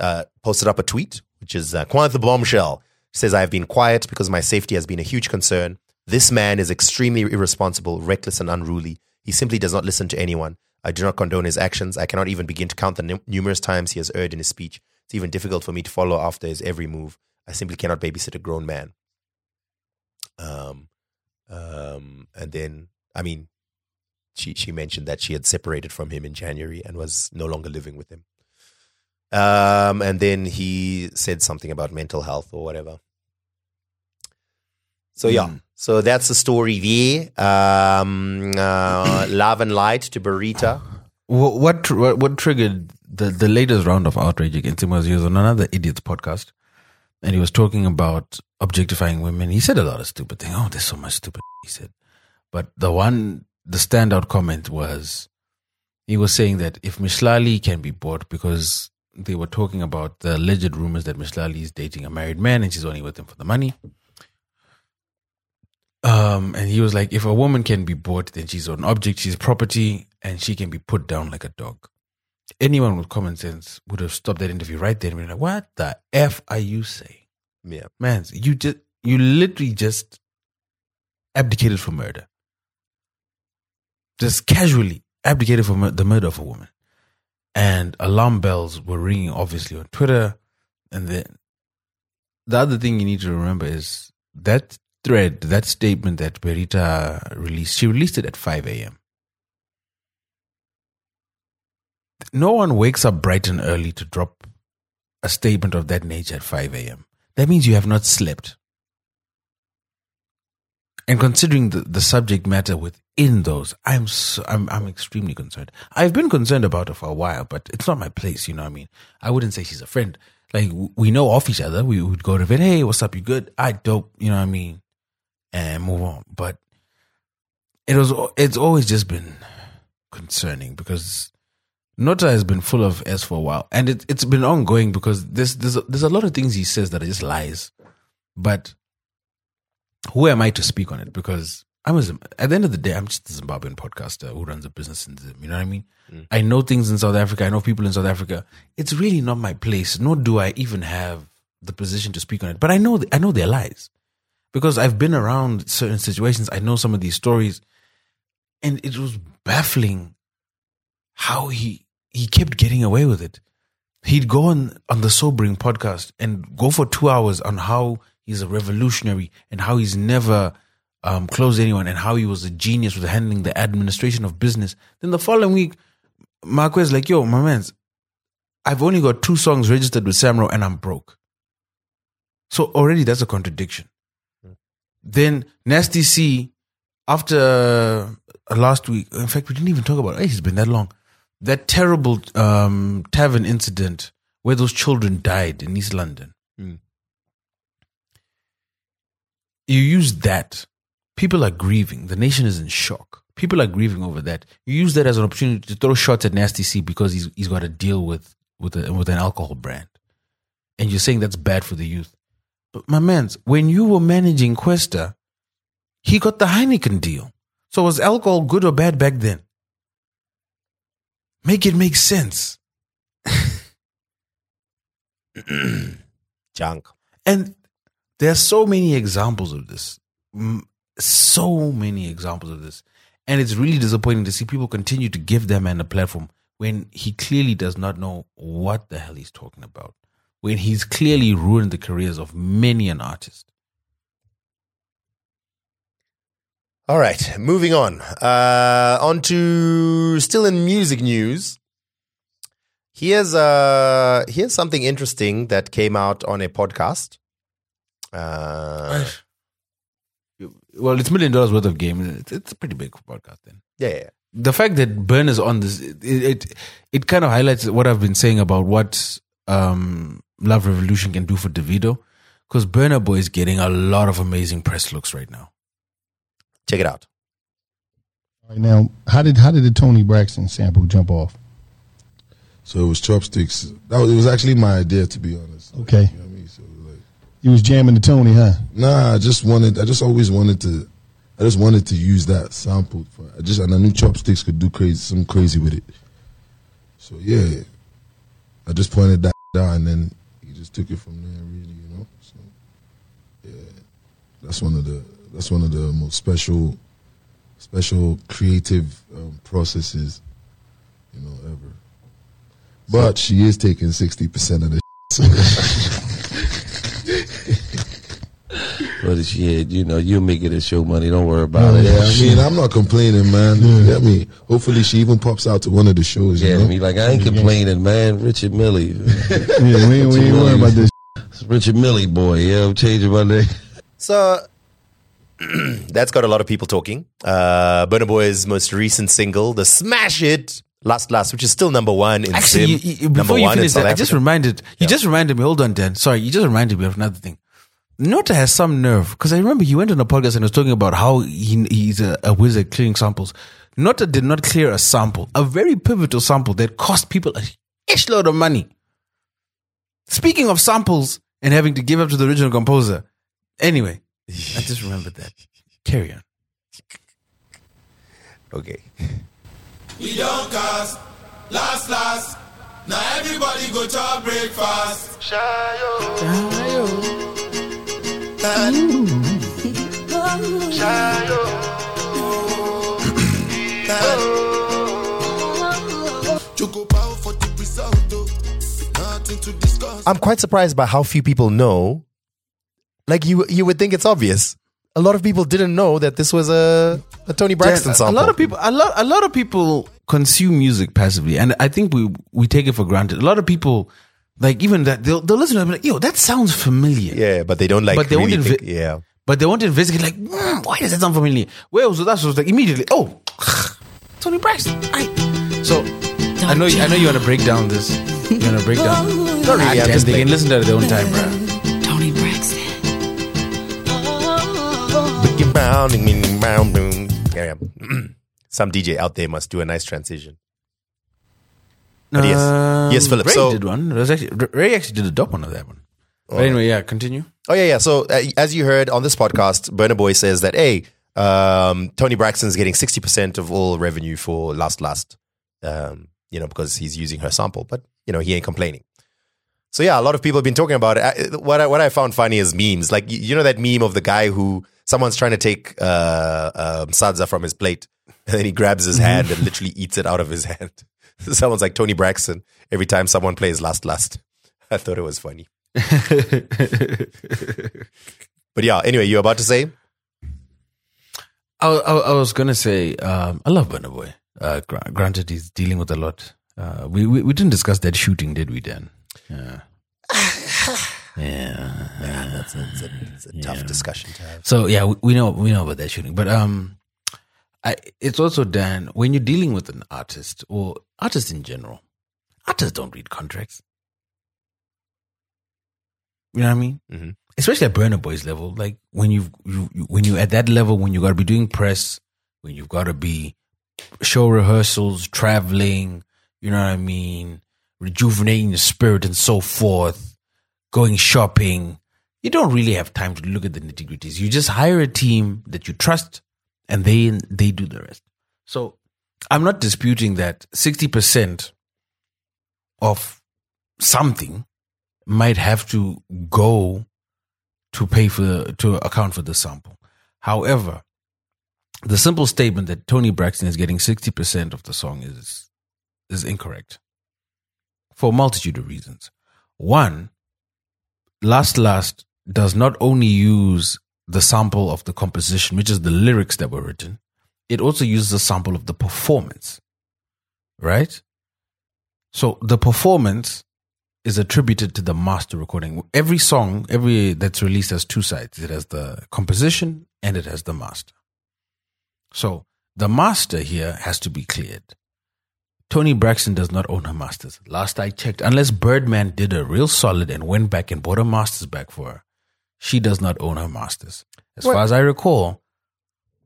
uh, posted up a tweet, which is uh, the bombshell. She says, "I have been quiet because my safety has been a huge concern. This man is extremely irresponsible, reckless, and unruly. He simply does not listen to anyone. I do not condone his actions. I cannot even begin to count the num- numerous times he has erred in his speech. It's even difficult for me to follow after his every move. I simply cannot babysit a grown man." Um, um, and then, I mean, she she mentioned that she had separated from him in January and was no longer living with him. Um, and then he said something about mental health or whatever. So yeah, Mm. so that's the story there. Um, uh, love and light to Berita. What what, what what triggered the the latest round of outrage against him was he was on another idiot's podcast, and he was talking about objectifying women. He said a lot of stupid things. Oh, there's so much stupid. He said, but the one the standout comment was he was saying that if Mihlali can be bought because they were talking about the alleged rumors that Mihlali is dating a married man and she's only with him for the money. Um, and he was like, if a woman can be bought, then she's an object, she's property, and she can be put down like a dog. Anyone with common sense would have stopped that interview right there and been like, what the F are you saying? Yeah, Man, you just, you literally just abdicated for murder. Just casually abdicated for mur- the murder of a woman. And alarm bells were ringing, obviously, on Twitter. And then the other thing you need to remember is that thread, that statement that Berita released, she released it at 5 a.m. No one wakes up bright and early to drop a statement of that nature at 5 a.m. That means you have not slept. And considering the, the subject matter within those, I'm, so, I'm I'm extremely concerned. I've been concerned about her for a while, but it's not my place. You know what I mean? I wouldn't say she's a friend. Like we know off each other. We would go to bed. Hey, what's up? You good? I dope. You know what I mean? And move on. But it was. It's always just been concerning because Nota has been full of S for a while, and it, it's been ongoing because there's there's a, there's a lot of things he says that are just lies, but who am I to speak on it? Because I'm a, at the end of the day, I'm just a Zimbabwean podcaster who runs a business in Zim. You know what I mean? Mm. I know things in South Africa. I know people in South Africa. It's really not my place, nor do I even have the position to speak on it. But I know, I know their lies because I've been around certain situations. I know some of these stories, and it was baffling how he he kept getting away with it. He'd go on on the sobering podcast and go for two hours on how he's a revolutionary and how he's never um, closed anyone and how he was a genius with handling the administration of business. Then the following week, Marquez like, "Yo, my man's, I've only got two songs registered with Samro and I'm broke." So already that's a contradiction. Then Nasty C, after uh, last week, in fact, we didn't even talk about it. It's been that long. That terrible um, tavern incident where those children died in East London. You use that. People are grieving. The nation is in shock. People are grieving over that. You use that as an opportunity to throw shots at Nasty C because he's he's got to deal with with a, with an alcohol brand, and you're saying that's bad for the youth. But my man's, when you were managing Kwesta, he got the Heineken deal. So was alcohol good or bad back then? Make it make sense. Junk. And there are so many examples of this. So many examples of this. And it's really disappointing to see people continue to give that man a platform when he clearly does not know what the hell he's talking about. When he's clearly ruined the careers of many an artist. All right, moving on. Uh, on to still in music news. Here's uh here's something interesting that came out on a podcast. Uh, Well, it's million dollars worth of game. It's, it's a pretty big podcast then. yeah, yeah, yeah. the fact that Burn is on this, it it, it kind of highlights what I've been saying about what um, Love Revolution can do for Davido, because Burna Boy is getting a lot of amazing press looks right now. Check it out. All right, now, how did how did the Toni Braxton sample jump off? So it was Chopstix. That was, it was actually my idea, to be honest. Okay. You know what I mean? So like, You was jamming the Toni, huh? nah, I just wanted. I just always wanted to. I just wanted to use that sample. For, I just and I knew Chopstix could do crazy, some crazy with it. So yeah, I just pointed that out, and then he just took it from there. Really, you know. So yeah, that's one of the that's one of the most special, special creative um, processes, you know, ever. But she is taking sixty percent of the. But shit, you know, you'll make it a show money. Don't worry about it. Yeah, I mean, I'm not complaining, man. You get me? Hopefully, she even pops out to one of the shows. Yeah, you know? I mean, like I ain't complaining, man. Richard Mille, Yeah, we ain't, we ain't worried about this. It's Richard Mille boy. Yeah, I'm changing my name. So that's got a lot of people talking. Uh, Burna Boy's most recent single, the smash hit "Last Last," which is still number one in Actually, you, you, number before you finish that, I just reminded you just reminded me. Hold on, Dan. Sorry, you just reminded me of another thing. Nota has some nerve because I remember he went on a podcast and was talking about how he, he's a, a wizard clearing samples. Nota did not clear a sample, a very pivotal sample that cost people a ish load of money. Speaking of samples and having to give up to the original composer, anyway, I just remembered that. Carry on. okay. We don't cast. Last, last. Now everybody go to breakfast. Choco power for the result, though. Nothing to discuss. I'm quite surprised by how few people know. Like you, you would think it's obvious. A lot of people didn't know that this was a, a Toni Braxton Dan, sample. A lot of people, a lot, a lot of people consume music passively, and I think we we take it for granted. A lot of people, like even that, they'll, they'll listen to it and be like, "Yo, that sounds familiar," yeah, but they don't like. But they won't really invi- think, yeah. but they won't investigate. Like, "Hmm, why does that sound familiar? Whereas with us, it was like immediately, oh, Toni Braxton. I, so I know, I know you want to break down this. You want to break down. Not really. I'm Ah, just they playing. can listen to it at their own time, bro. Some DJ out there must do a nice transition. But yes. Yes, Philip. Ray So- did one. It was actually, Ray actually did a dope one of that one. But anyway, yeah, continue. Oh yeah, yeah. So uh, as you heard on this podcast, Burna Boy says that hey, um, Toni Braxton's getting sixty percent of all revenue for Last Last, um, you know, because he's using her sample. But you know, he ain't complaining. So yeah, a lot of people have been talking about it. I, what I, what I found funny is memes. Like you- you know that meme of the guy who someone's trying to take uh, um, sadza from his plate, and then he grabs his hand and literally eats it out of his hand. Someone's like Toni Braxton every time someone plays Last Last. I thought it was funny. But yeah, anyway, you're about to say? I, I, I was gonna say um, I love Burna Boy. Uh, gra- granted, he's dealing with a lot. Uh, we, we we didn't discuss that shooting, did we, Dan? Yeah. Yeah. That's a, it's a, it's a tough discussion to have. So yeah, we, we know we know about that shooting, but um, I it's also Dan when you're dealing with an artist or artists in general, artists don't read contracts. You know what I mean? Mm-hmm. Especially at Burna Boys level, like when you've, you you when you're at that level, when you got to be doing press, when you've got to be show rehearsals, traveling, you know what I mean, rejuvenating the spirit and so forth, going shopping. You don't really have time to look at the nitty gritties. You just hire a team that you trust, and they they do the rest. So I'm not disputing that sixty percent of something might have to go to pay for to account for the sample. However, the simple statement that Toni Braxton is getting 60% of the song is is incorrect for a multitude of reasons. One, Last Last does not only use the sample of the composition, which is the lyrics that were written, it also uses a sample of the performance. Right? So the performance is attributed to the master recording. Every song, every that's released has two sides. It has the composition and it has the master. So the master here has to be cleared. Toni Braxton does not own her masters. Last I checked, unless Birdman did a real solid and went back and bought her masters back for her, she does not own her masters. As Well- far as I recall,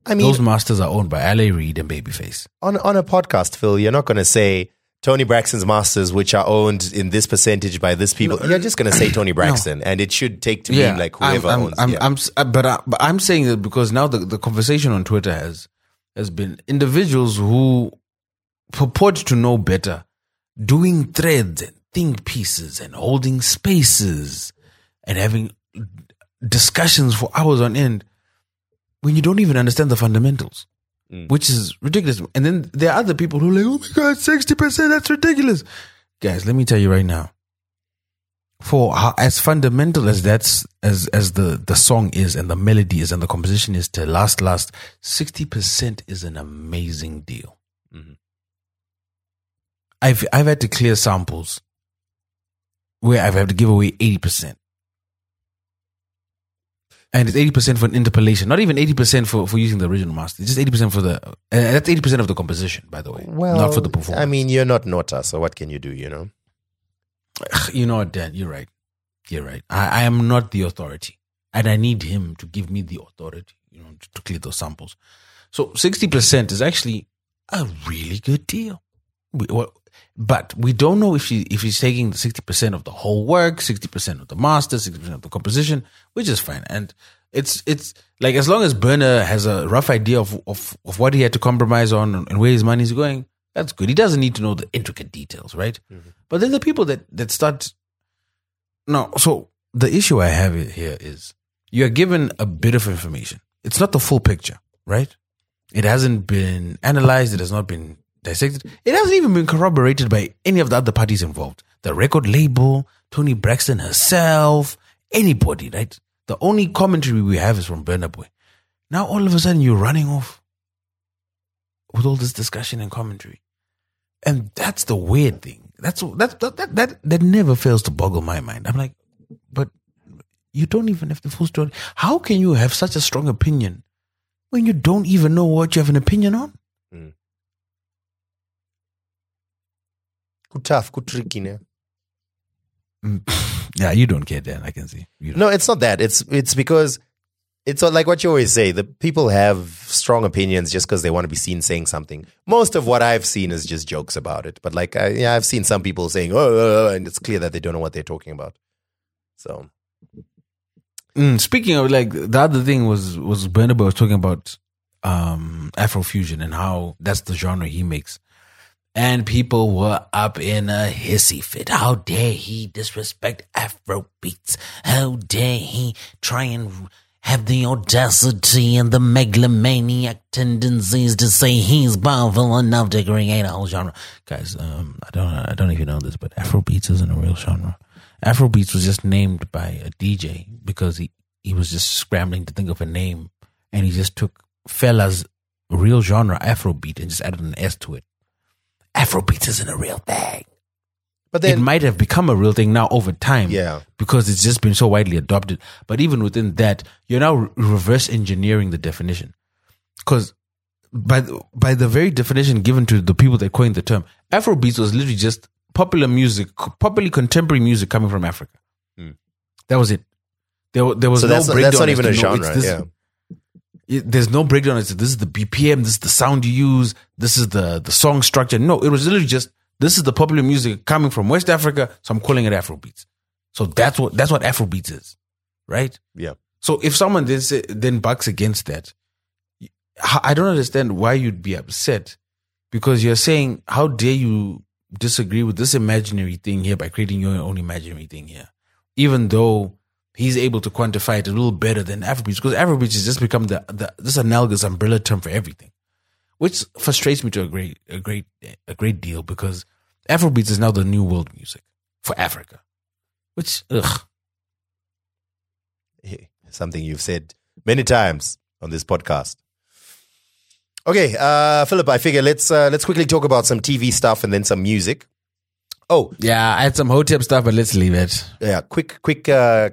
I mean, those masters are owned by L.A. Reid and Babyface. on on a podcast, Phil, you're not going to say Toni Braxton's masters, which are owned in this percentage by this people. You're just going to say Toni Braxton, and it should take to mean like I'm- whoever I'm, owns. I'm, yeah. I'm, uh, but, I, but I'm saying that because now the, the conversation on Twitter has has been individuals who purport to know better, doing threads and think pieces and holding spaces and having discussions for hours on end when you don't even understand the fundamentals, mm. which is ridiculous. And then there are other people who are like, "Oh my god, sixty percent, that's ridiculous." Guys, let me tell you right now for how, as fundamental as that's as as the the song is and the melody is and the composition is to last last 60% is an amazing deal mm-hmm. I've i've had to clear samples where i've had to give away 80% and it's 80% for an interpolation not even 80% for for using the original master it's just 80% for the and that's 80% of the composition by the way well, not for the performance I mean, you're not Nota, so what can you do? You know. you know what, Dan? You're right. You're right. I, I am not the authority, and I need him to give me the authority, you know, to, to clear those samples. So sixty percent is actually a really good deal. We, well, but we don't know if she if he's taking sixty percent of the whole work, sixty percent of the master, sixty percent of the composition, which is fine. And it's it's like as long as Burna has a rough idea of of, of what he had to compromise on and where his money's going, that's good. He doesn't need to know the intricate details, right? Mm-hmm. But then the people that that start no, so the issue I have here is you're given a bit of information. It's not the full picture, right? It hasn't been analyzed. It has not been dissected. It hasn't even been corroborated by any of the other parties involved. The record label, Toni Braxton herself, anybody, right? The only commentary we have is from Burna Boy. Now all of a sudden you're running off with all this discussion and commentary. And that's the weird thing. That's that that that that, that never fails to boggle my mind. I'm like, but you don't even have the full story. How can you have such a strong opinion when you don't even know what you have an opinion on? Hmm. Good tough, good tricky, ne? Yeah, you don't care, Dan. I can see. No, it's not that. It's it's because it's like what you always say. The people have strong opinions just because they want to be seen saying something. Most of what I've seen is just jokes about it. But like, I, yeah, I've seen some people saying, "Oh," uh, uh," and it's clear that they don't know what they're talking about. So Mm, speaking of like the other thing was was Burna Boy was talking about um Afrofusion and how that's the genre he makes. And people were up in a hissy fit. How dare he disrespect Afro beats? How dare he try and have the audacity and the megalomaniac tendencies to say he's powerful enough to create a whole genre? Guys, um, I don't I don't even know this, but Afro beats isn't a real genre. Afrobeats was just named by a DJ because he, he was just scrambling to think of a name and he just took Fela's real genre Afrobeat and just added an S to it. Afrobeats isn't a real thing. But it might have become a real thing now over time. Yeah. Because it's just been so widely adopted. But even within that, you're now re- reverse engineering the definition. Because by the, by the very definition given to the people that coined the term, Afrobeats was literally just popular music, popularly contemporary music coming from Africa. Hmm. That was it. There, there was so no that's, breakdown. that's not even a genre. it's yeah. It- there's no breakdown to this is the BPM, this is the sound you use, this is the the song structure. No, it was literally just this is the popular music coming from West Africa, so I'm calling it Afrobeats. So that's what that's what Afrobeats is, right? Yeah. So if someone then say, then bucks against that, I don't understand why you'd be upset because you're saying how dare you disagree with this imaginary thing here by creating your own imaginary thing here, even though he's able to quantify it a little better than Afrobeats because Afrobeats has just become the, the this analogous umbrella term for everything, which frustrates me to a great a great a great deal because Afrobeats is now the new world music for Africa, which ugh. Something you've said many times on this podcast. Okay, uh, Philip, I figure let's uh, let's quickly talk about some TV stuff and then some music. Oh, Yeah, I had some Hotep stuff, but let's leave it. yeah, quick, quick. Uh,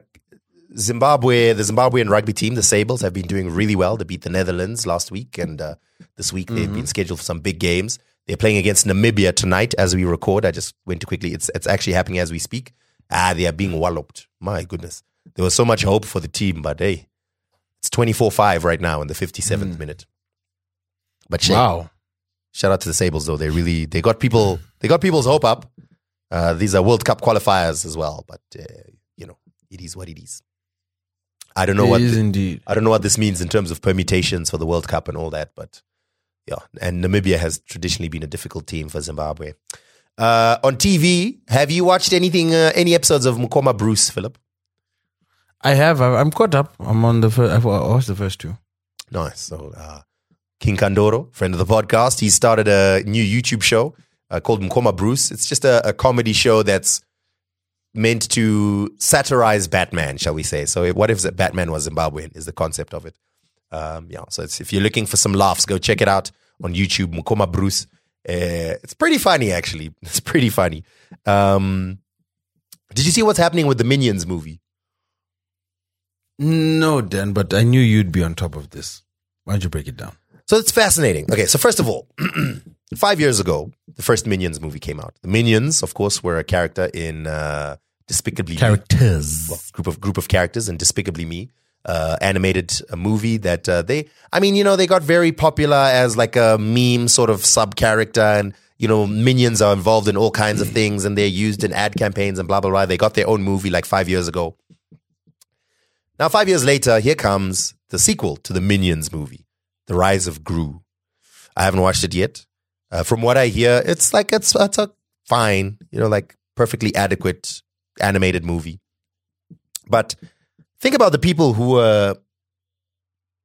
Zimbabwe, the Zimbabwean rugby team, the Sables, have been doing really well. They beat the Netherlands last week, and uh, this week they've been scheduled for some big games. They're playing against Namibia tonight as we record. I just went to quickly. It's it's actually happening as we speak. Ah, they are being walloped. My goodness, there was so much hope for the team, but hey, it's twenty four five right now in the fifty seventh minute. But shame. Wow. Shout out to the Sables though. They really they got people they got people's hope up. Uh, these are World Cup qualifiers as well, but uh, you know it is what it is. I don't know It what is the- indeed. I don't know what this means in terms of permutations for the World Cup and all that, but yeah. And Namibia has traditionally been a difficult team for Zimbabwe. Uh, on TV, have you watched anything? Uh, any episodes of Mukoma Bruce, Philip? I have. I- I'm caught up. I'm on the first. I've watched the first two. Nice. So, uh, King Kandoro, friend of the podcast, he started a new YouTube show uh, called Mukoma Bruce. It's just a, a comedy show that's meant to satirize Batman, shall we say. So, what if Batman was Zimbabwean? Is the concept of it. Um, yeah. So, it's, if you're looking for some laughs, go check it out on YouTube, Mukoma Bruce. Uh, it's pretty funny, actually. It's pretty funny. Um, did you see what's happening with the Minions movie? No, Dan, but I knew you'd be on top of this. Why don't you break it down? So it's fascinating. Okay, so first of all, five years ago, the first Minions movie came out. The Minions, of course, were a character in uh, Despicable Me. Characters. Well, group of group of characters and Despicable Me. Uh, animated a movie that uh, they, I mean, you know, they got very popular as like a meme sort of sub character, and you know, minions are involved in all kinds of things, and they're used in ad campaigns and blah blah blah. They got their own movie like five years ago. Now, five years later, here comes the sequel to the Minions movie, The Rise of Gru. I haven't watched it yet. Uh, from what I hear, it's like it's it's a fine, you know, like perfectly adequate animated movie. But think about the people who were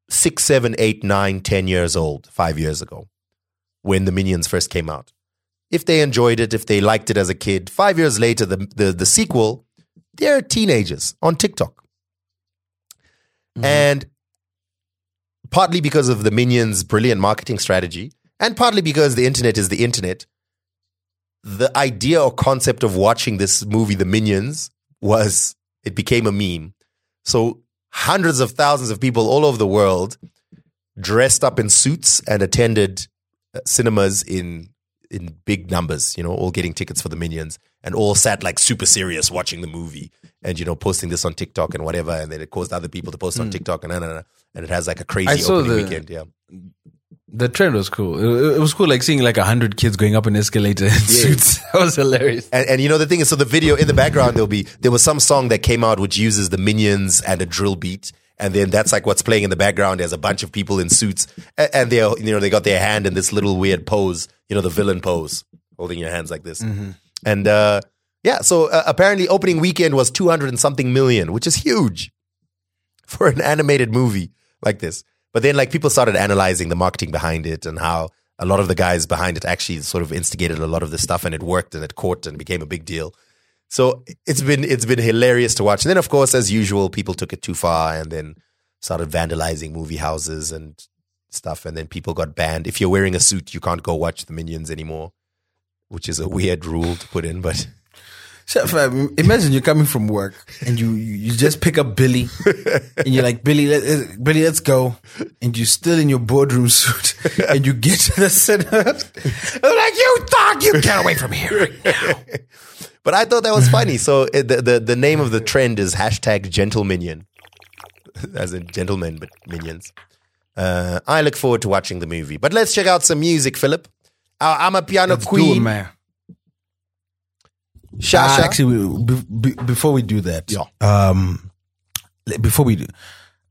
six, seven, eight, nine, ten years old five years ago when the Minions first came out. If they enjoyed it, if they liked it as a kid, five years later, the the, the sequel, they're teenagers on TikTok. Mm-hmm. And partly because of the Minions' brilliant marketing strategy, and partly because the internet is the internet, the idea or concept of watching this movie, The Minions, was it became a meme. So hundreds of thousands of people all over the world dressed up in suits and attended uh, cinemas in in big numbers, you know, all getting tickets for the Minions and all sat like super serious watching the movie and you know posting this on TikTok and whatever and then it caused other people to post on TikTok and and, and, and it has like a Hmm. Crazy opening the- weekend, yeah. The trend was cool. It, it was cool, like seeing like a hundred kids going up an escalator in suits. That was hilarious. And, and you know the thing is, so the video in the background there'll be there was some song that came out which uses the minions and a drill beat, and then that's like what's playing in the background. There's a bunch of people in suits, and, and they are you know they got their hand in this little weird pose, you know the villain pose, holding your hands like this, and uh, yeah. So uh, apparently, opening weekend was two hundred and something million, which is huge for an animated movie like this. But then like people started analyzing the marketing behind it and how a lot of the guys behind it actually sort of instigated a lot of this stuff and it worked and it caught and became a big deal. So it's been it's been hilarious to watch. And then of course, as usual, people took it too far and then started vandalizing movie houses and stuff. And then people got banned. If you're wearing a suit, you can't go watch the minions anymore. Which is a weird rule to put in, but imagine you're coming from work and you you just pick up Billy and you're like Billy, let, Billy, let's go, and you're still in your boardroom suit and you get to the center. They're like you thought you get away from here. right now." But I thought that was funny. So the, the the name of the trend is hashtag gentle minion, as in gentlemen, but minions. Uh, I look forward to watching the movie. But let's check out some music, Philip. Uh, Amapiano Let's queen. it, Shasha. Uh, actually, we, be, be, before we do that, Yeah. um, before we do,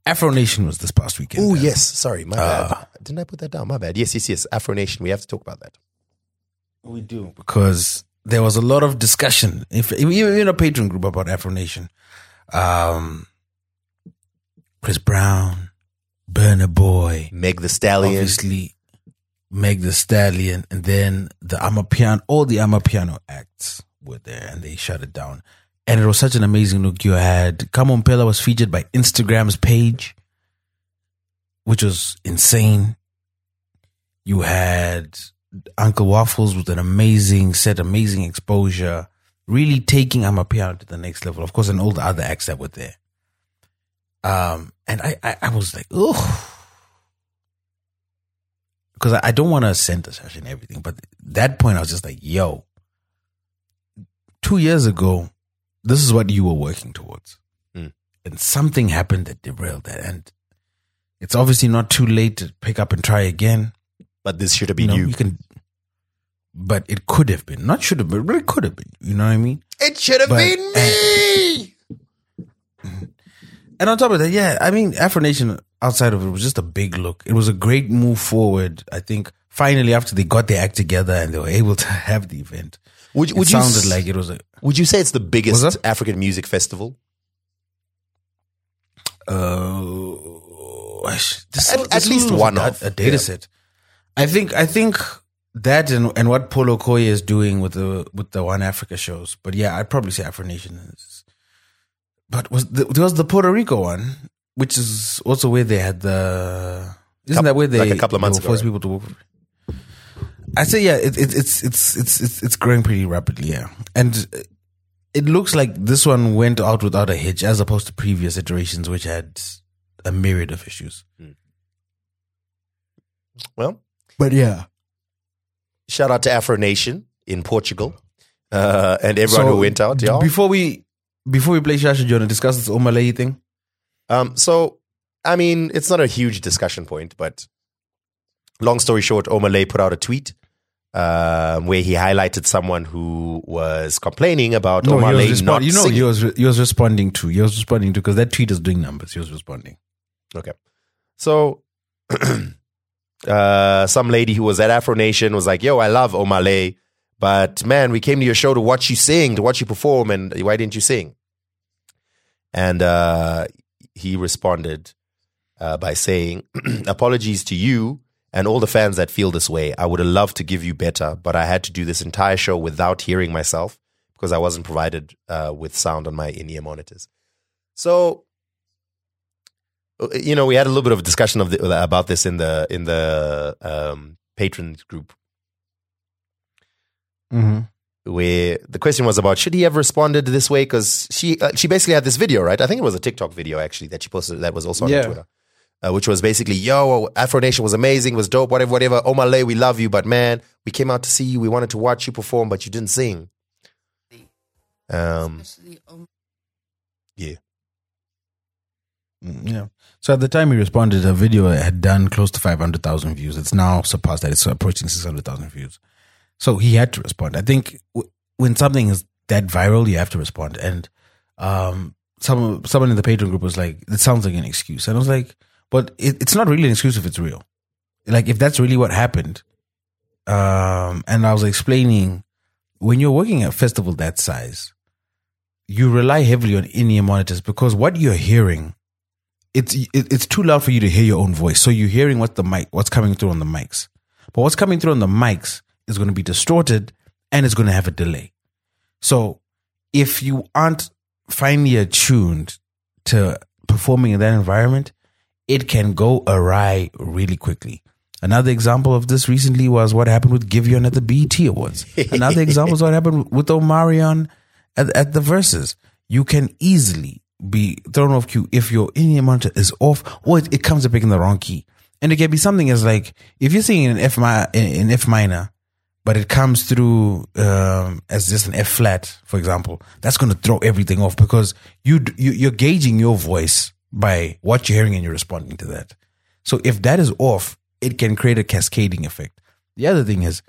Afro Nation was this past weekend. Oh yes, sorry, my Uh, bad. Didn't I put that down? My bad. Yes, yes, yes. Afro Nation. We have to talk about that. We do because there was a lot of discussion, if even in a Patreon group about Afro Nation. Um, Chris Brown, Burna Boy, Meg the Stallion. obviously Meg the Stallion, and then the Amapiano, all the Amapiano acts there, and they shut it down. And it was such an amazing look. You had Kamo Mphela was featured by Instagram's page, which was insane. You had Uncle Waffles with an amazing set, amazing exposure, really taking Amapiano to the next level. Of course, and all the other acts that were there. Um, and I, I, I was like, oh, because I, I don't want to center session everything, but that point I was just like, yo, two years ago, this is what you were working towards, Mm. and something happened that derailed that, and it's obviously not too late to pick up and try again. But this should have You been know, you. you can, but it could have been, not should have been, but it could have been. You know what I mean? It should have But- been me. And on top of that, yeah, I mean, Afro Nation outside of it was just a big look. It was a great move forward. I think finally after they got their act together and they were able to have the event, Would, it you sounded s- like it was a Would you say it's the biggest that? African music festival? uh, this- At- at least one a, of, a data yeah. set. I think I think that and and what Paul Okoye is doing with the with the One Africa shows. But yeah, I'd probably say Afro Nation is. But was the, there was the Puerto Rico one, which is also where they had the. Isn't that where they like a couple of months ago, forced people to work? I say yeah, it, it, it's it's it's it's it's growing pretty rapidly, yeah, and it looks like this one went out without a hitch, as opposed to previous iterations, which had a myriad of issues. Well, But yeah, shout out to Afro Nation in Portugal uh, and everyone So, who went out. Yeah. Before we before we play Shasha, do you want to discuss this Omah Lay thing? Um, so, I mean, it's not a huge discussion point, but long story short, Omah Lay put out a tweet um, where he highlighted someone who was complaining about No, he was Omah Lay not. You know, singing. he was he was responding to. He was responding to because that tweet is doing numbers. He was responding. Okay. So, uh, some lady who was at Afro Nation was like, yo, I love Omah Lay, but man, we came to your show to watch you sing, to watch you perform, and why didn't you sing? And uh, he responded uh, by saying, apologies to you and all the fans that feel this way. I would have loved to give you better, but I had to do this entire show without hearing myself because I wasn't provided uh, with sound on my in-ear monitors. So, you know, we had a little bit of a discussion of the, about this in the in the um, patrons group, Mm-hmm. where the question was about should he have responded this way? Because she uh, she basically had this video, right? I think it was a TikTok video actually that she posted that was also on Yeah. Twitter, uh, which was basically, "Yo, Afro Nation was amazing, was dope, whatever, whatever. Omah Lay, we love you, but man, we came out to see you. We wanted to watch you perform, but you didn't sing." Um, yeah. Mm, Yeah. So at the time he responded, a video had done close to 500,000 views. It's now surpassed that. It's approaching 600,000 views. So he had to respond. I think w- when something is that viral, you have to respond. And um, some someone in the Patreon group was like, it sounds like an excuse. And I was like, but it, it's not really an excuse if it's real. Like, if that's really what happened. Um, and I was explaining when you're working at a festival that size, you rely heavily on in-ear monitors because what you're hearing it's it, it's too loud for you to hear your own voice. So you're hearing what the mic, what's coming through on the mics. But what's coming through on the mics is going to be distorted and it's going to have a delay. So if you aren't finely attuned to performing in that environment, it can go awry really quickly. Another example of this recently was what happened with Giveon at the BET Awards. Another example is what happened with Omarion at, at the Verzuz. You can easily be thrown off cue if your in-ear monitor is off or it, it comes up in the wrong key. And it can be something as like if you're singing in F mi- in F minor, but it comes through um, as just an F flat, for example, that's going to throw everything off because you, you you're gauging your voice by what you're hearing and you're responding to that. So if that is off, it can create a cascading effect. The other thing is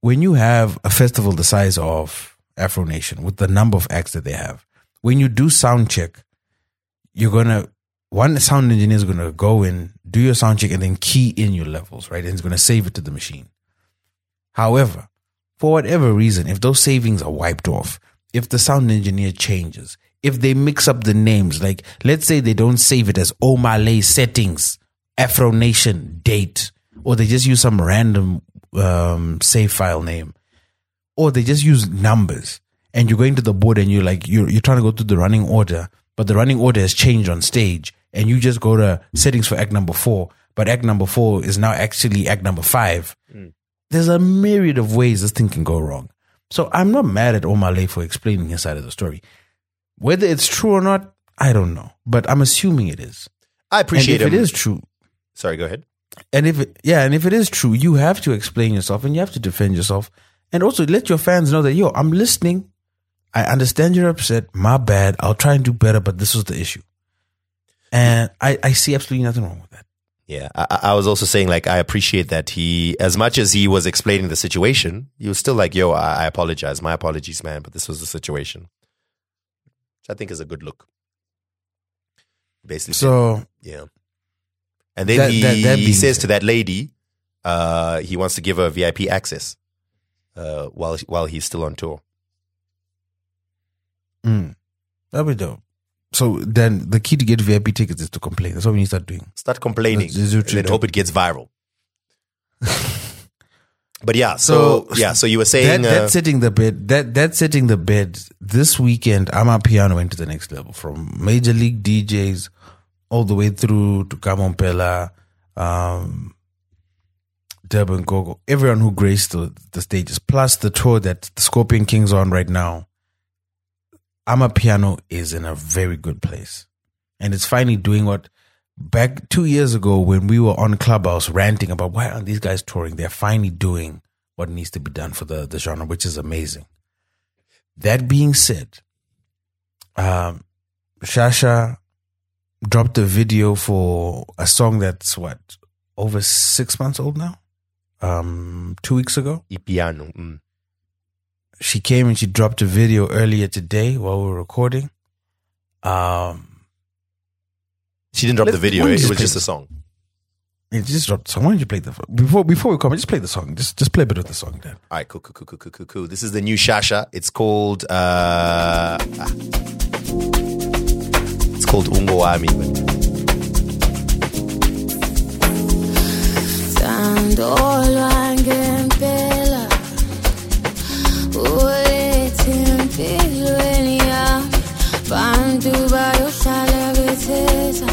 when you have a festival the size of Afro Nation with the number of acts that they have, when you do sound check, you're gonna one sound engineer is gonna go in, do your sound check, and then key in your levels, right? And it's gonna save it to the machine. However, for whatever reason, if those savings are wiped off, if the sound engineer changes, if they mix up the names, like let's say they don't save it as Omah Lay settings, Afro Nation date, or they just use some random um, save file name, or they just use numbers, and you're going to the board and you're like you're you're trying to go through the running order, but the running order has changed on stage, and you just go to settings for act number four, but act number four is now actually act number five there's a myriad of ways this thing can go wrong. So I'm not mad at Omah Lay for explaining his side of the story. Whether it's true or not, I don't know, but I'm assuming it is. I appreciate and if him. it is true. Sorry, go ahead. And if it, yeah, and if it is true, you have to explain yourself and you have to defend yourself, and also let your fans know that yo, I'm listening. I understand you're upset. My bad. I'll try and do better, but this was the issue, and I, I see absolutely nothing wrong with that. Yeah, I, I was also saying like I appreciate that he, as much as he was explaining the situation, he was still like, "Yo, I, I apologize. My apologies, man, but this was the situation," which I think is a good look. Basically, So yeah. And then That- he, that- he says to that lady, uh, he wants to give her VIP access uh, while while he's still on tour. mm, that'd be dope. So then the key to get VIP tickets is to complain. That's what we need to start doing. Start complaining, That's- that's and then hope it gets viral. but yeah, so, yeah, so you were saying that, uh, that's setting the bed. That that's setting the bed. This weekend, Amapiano went to the next level from major league DJs all the way through to Kamo Mphela, um, Durban Gogo, everyone who graced the, the stages, plus the tour that the Scorpion Kings on right now. Amapiano is in a very good place, and it's finally doing what back two years ago when we were on Clubhouse ranting about why aren't these guys touring? They're finally doing what needs to be done for the, the genre, which is amazing. That being said, um, Shasha dropped a video for a song that's what over six months old now. Um, two weeks ago, Ipiano. Mm. she came and she dropped a video earlier today while we were recording. Um, She didn't drop the Let's- video. why don't It you was play just a song. it just dropped. So why don't you play the before before we come? Just play the song. Just just play a bit of the song, Then. All right, cool, cool, cool, cool, cool, cool, cool. This is the new Shasha. It's called uh, ah. it's called Ungo Wami. Tandolwa ngempela ulethe empilweni yami bantu bayohlala bethetha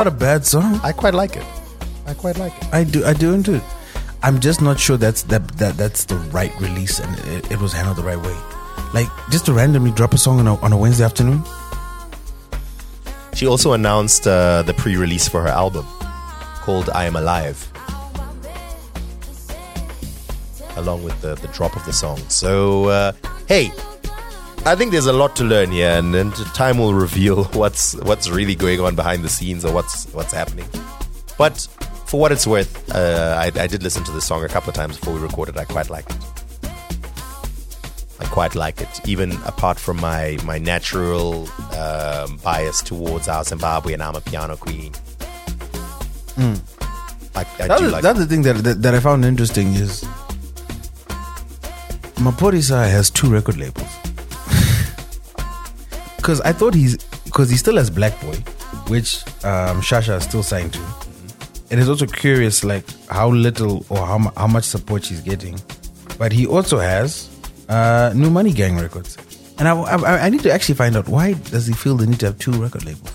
not a bad song. I quite like it. I quite like it. I do. I do into. I'm just not sure that's that that that's the right release and it, it was handled the right way. Like just to randomly drop a song on a, on a Wednesday afternoon. She also announced uh, the pre-release for her album called "I Am Alive," along with the, the drop of the song. So, uh, hey, I think there's a lot to learn here, and, and time will reveal what's what's really going on behind the scenes or what's what's happening. But for what it's worth, uh, I, I did listen to this song a couple of times before we recorded. I quite like it. I quite like it, even apart from my my natural um, bias towards our Zimbabwe and Amapiano queen. Mm. I, I The do other, like. the thing that, that that I found interesting is Maphorisa has two record labels. Because I thought he's because he still has Black Boy, which um, Shasha is still signed to, and it's also curious like how little or how mu- how much support she's getting. But he also has uh, New Money Gang records, and I, I I need to actually find out why does he feel the need to have two record labels.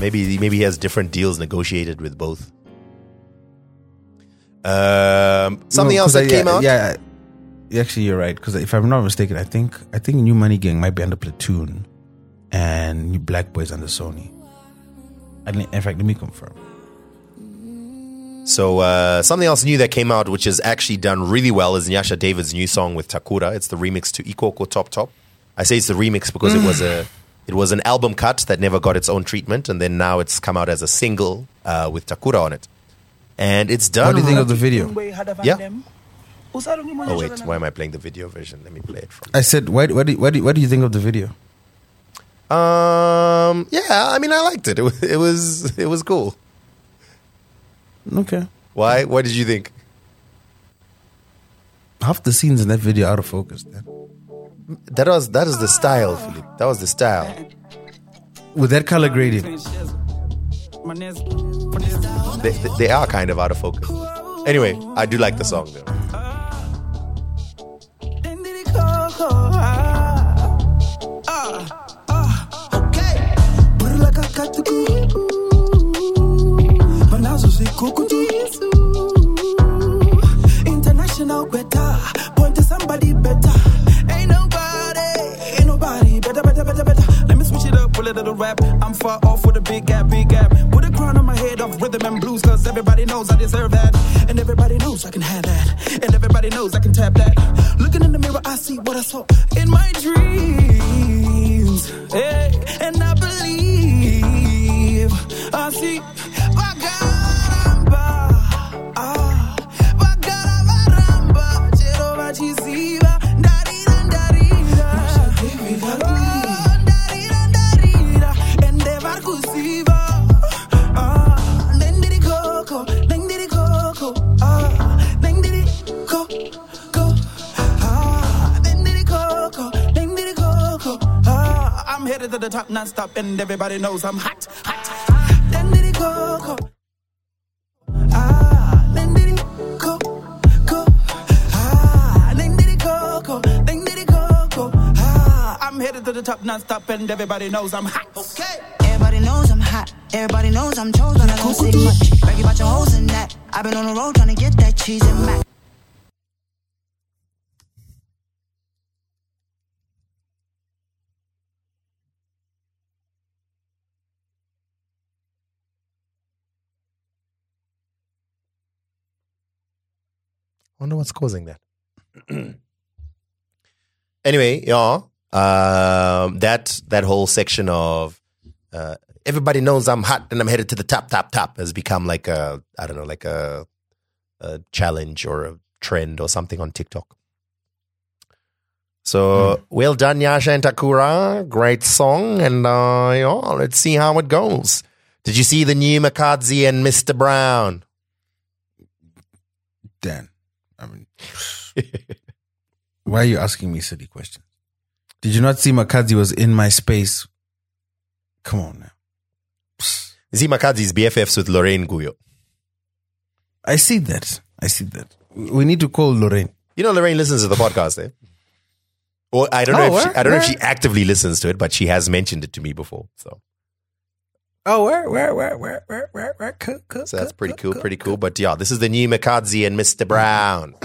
Maybe maybe he has different deals negotiated with both. Um, something No, else 'cause that I- came yeah, out. Yeah, actually, you're right. Because if I'm not mistaken, I think I think New Money Gang might be under Platoon, and New Black Boys under Sony. And in fact, let me confirm. So uh, something else new that came out, which has actually done really well, is Nyasha David's new song with Takura. It's the remix to Ikoko Top Top. I say it's the remix because it was a it was an album cut that never got its own treatment, and then now it's come out as a single uh, with Takura on it, and it's done. What do you think of the video? Yeah. Oh wait, why am I playing the video version? Let me play it from. I said, what, what, do, what, do, what do you think of the video? Um, yeah, I mean, I liked it. It was it was, it was cool. Okay. Why? What did you think? Half the scenes in that video are out of focus. Then. That was that is the style, Philip. That was the style. With that color grading. They- they are kind of out of focus. Anyway, I do like the song though. International better. Point to somebody better with a little rap. I'm far off with a big gap, big gap. Put a crown on my head of rhythm and blues Cause everybody knows I deserve that. And everybody knows I can have that. And everybody knows I can tap that. Looking in the mirror I see what I saw In my dreams. Hey, And I believe I see. Chero vachiziva, ndarira, headed to the top non-stop and everybody knows I'm hot, hot. Nendiri koko. Ah, nendiri ko ko. Ah, nendiri koko, nendiri koko. Ah, I'm headed to the top non-stop and everybody knows I'm hot. Okay. Everybody knows I'm hot. Everybody knows I'm chosen. I don't say much. Brag about your hoes and that. I've been on the road trying to get that cheese and mac. Wonder what's causing that. anyway, yeah, um, that that whole section of uh, everybody knows I'm hot and I'm headed to the top, top, top has become like a I don't know, like a, a challenge or a trend or something on TikTok. So well done, Yasha and Takura. Great song, and uh, yeah, let's see how it goes. Did you see the new Makhadzi and Mr. Brown? Dan, why are you asking me silly questions? Did you not see Makhadzi was in my space? Come on now. See Makhadzi's BFFs with Lorraine Guyo. I see that. I see that. We need to call Lorraine. You know Lorraine listens to the podcast, eh? Or I don't Oh, know if she, I don't know if she actively listens to it, but she has mentioned it to me before. So, Oh, where, where, where, where, where, where, where? Cool, cool, so that's pretty cool, pretty cool. But yeah, this is the new Makhadzi and Mr. Brown.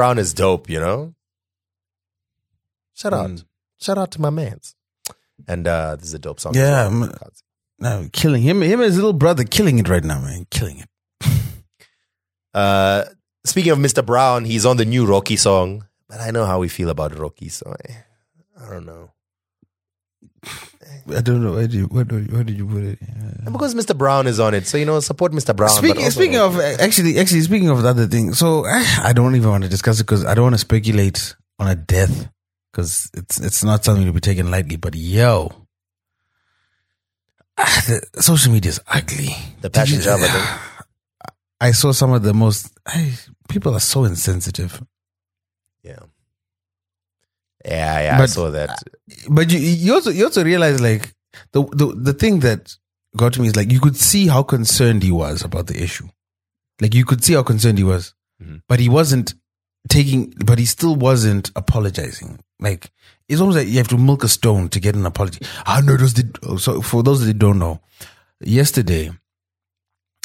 Brown is dope, you know. Shout out, Mm. shout out to my man's. And uh, this is a dope song. Yeah, as well. I'm- No, killing him. Him and his little brother killing it right now, man. Killing it. Uh, speaking of Mr. Brown, he's on the new Rocky song, but I know how we feel about Rocky, so I, I don't know. I don't know. Where did you, where, where did you put it? And because Mr. Brown is on it, so you know, support Mr. Brown. Speaking, speaking of actually, actually speaking of the other thing, so I, don't even want to discuss it because I don't want to speculate on a death because it's it's not something to be taken lightly. But yo, the social media is ugly. the passion Did you- Java thing. I saw some of the most. I, people are so insensitive. Yeah. Yeah, yeah, I saw that. But you you also you also realize like the the the thing that got to me is like you could see how concerned he was about the issue. Like you could see how concerned he was, Mhm. but he wasn't taking. But he still wasn't apologizing. Like it's almost like you have to milk a stone to get an apology. I know those did. So for those that don't know, yesterday,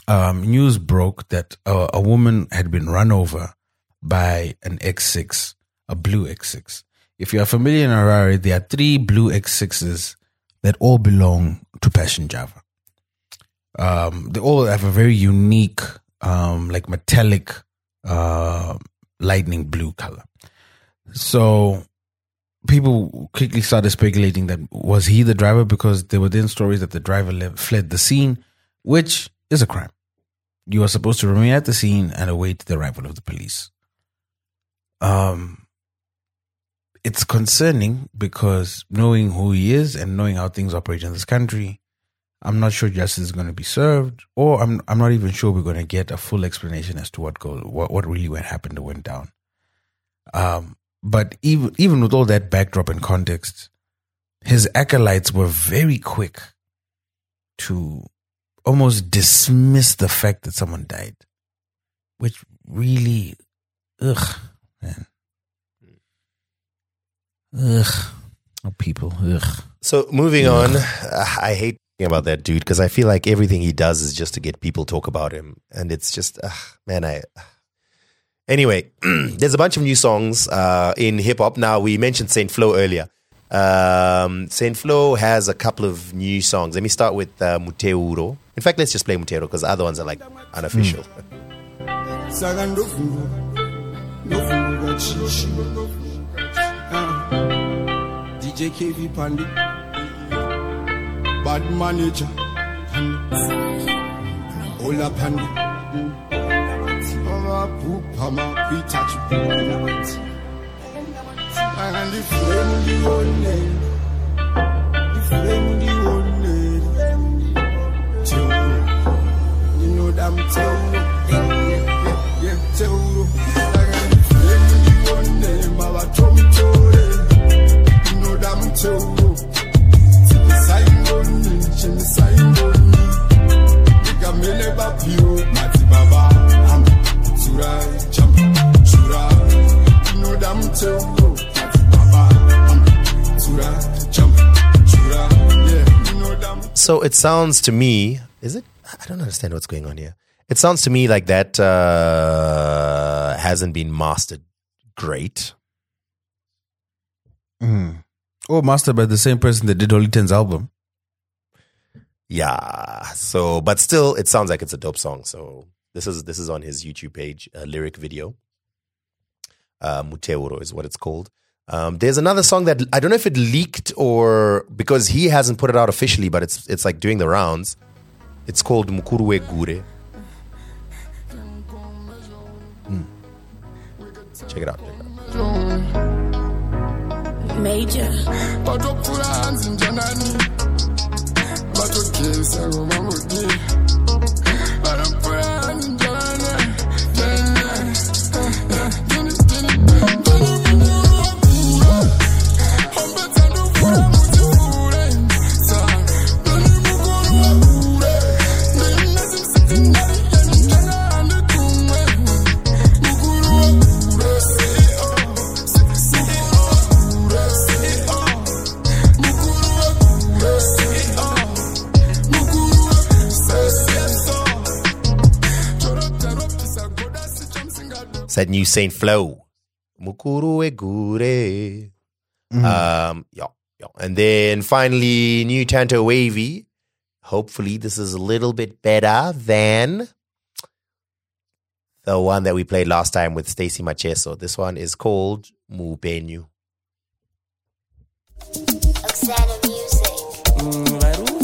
um, news broke that a, a woman had been run over by an X6, a blue X6. If you are familiar in Harare, there are three blue X6s that all belong to Passion Java. Um, they all have a very unique, um, like metallic, uh, lightning blue color. So people quickly started speculating that was he the driver because there were then stories that the driver le- fled the scene, which is a crime. You are supposed to remain at the scene and await the arrival of the police. Um, it's concerning because knowing who he is and knowing how things operate in this country, I'm not sure justice is going to be served, or I'm I'm not even sure we're going to get a full explanation as to what go what, what really went happened or went down. Um, but even even with all that backdrop and context, his acolytes were very quick to almost dismiss the fact that someone died, which really, ugh, man, ugh, oh, people, ugh. So moving on, uh, I hate talking about that dude because I feel like everything he does is just to get people talk about him, and it's just, uh, man, I. Anyway, there's a bunch of new songs uh, in hip hop. Now we mentioned Saintfloew earlier. Um, Saintfloew has a couple of new songs. Let me start with uh, Muteuro. In fact, let's just play Muteuro because the other ones are like unofficial. saka ndofunguka ndofunguka chichi dj kv pandi bad manager ola pandi amaphupha makwithathu saka ndifuleni ndiyonele ndifuleni ndiyonele Teuro, you know that I'm Teuro. Yeah, yeah, Teuro. Saka ndifuleni ndiyonele mabathomthole you know that I'm Teuro. Sayingoni, nje sayingoni. Ngigamele baphiwe bathi baba hamba tsura jump tsura you know that I'm Teuro. Bathi baba hamba tsura jump tsura yeah you know that So it sounds to me, is it? I don't understand what's going on here. It sounds to me like that uh, hasn't been mastered great. Mm. Or mastered by the same person that did Holy Ten's album. Yeah. So, but still, it sounds like it's a dope song. So this is this is on his YouTube page, a lyric video. Uh, Muteuro is what it's called. Um, there's another song that I don't know if it leaked or because he hasn't put it out officially, but it's it's like doing the rounds. It's called Mukuruwe Gure. Hmm. Check it out. Check it out. Major. batokula It's that new Saintfloew. Mukuruwe Gure. Um, yeah, yeah. And then finally, new Tanto Wavy. Hopefully, this is a little bit better than the one that we played last time with Stacy Macheso. This one is called Mubenyu. Mm, varume ah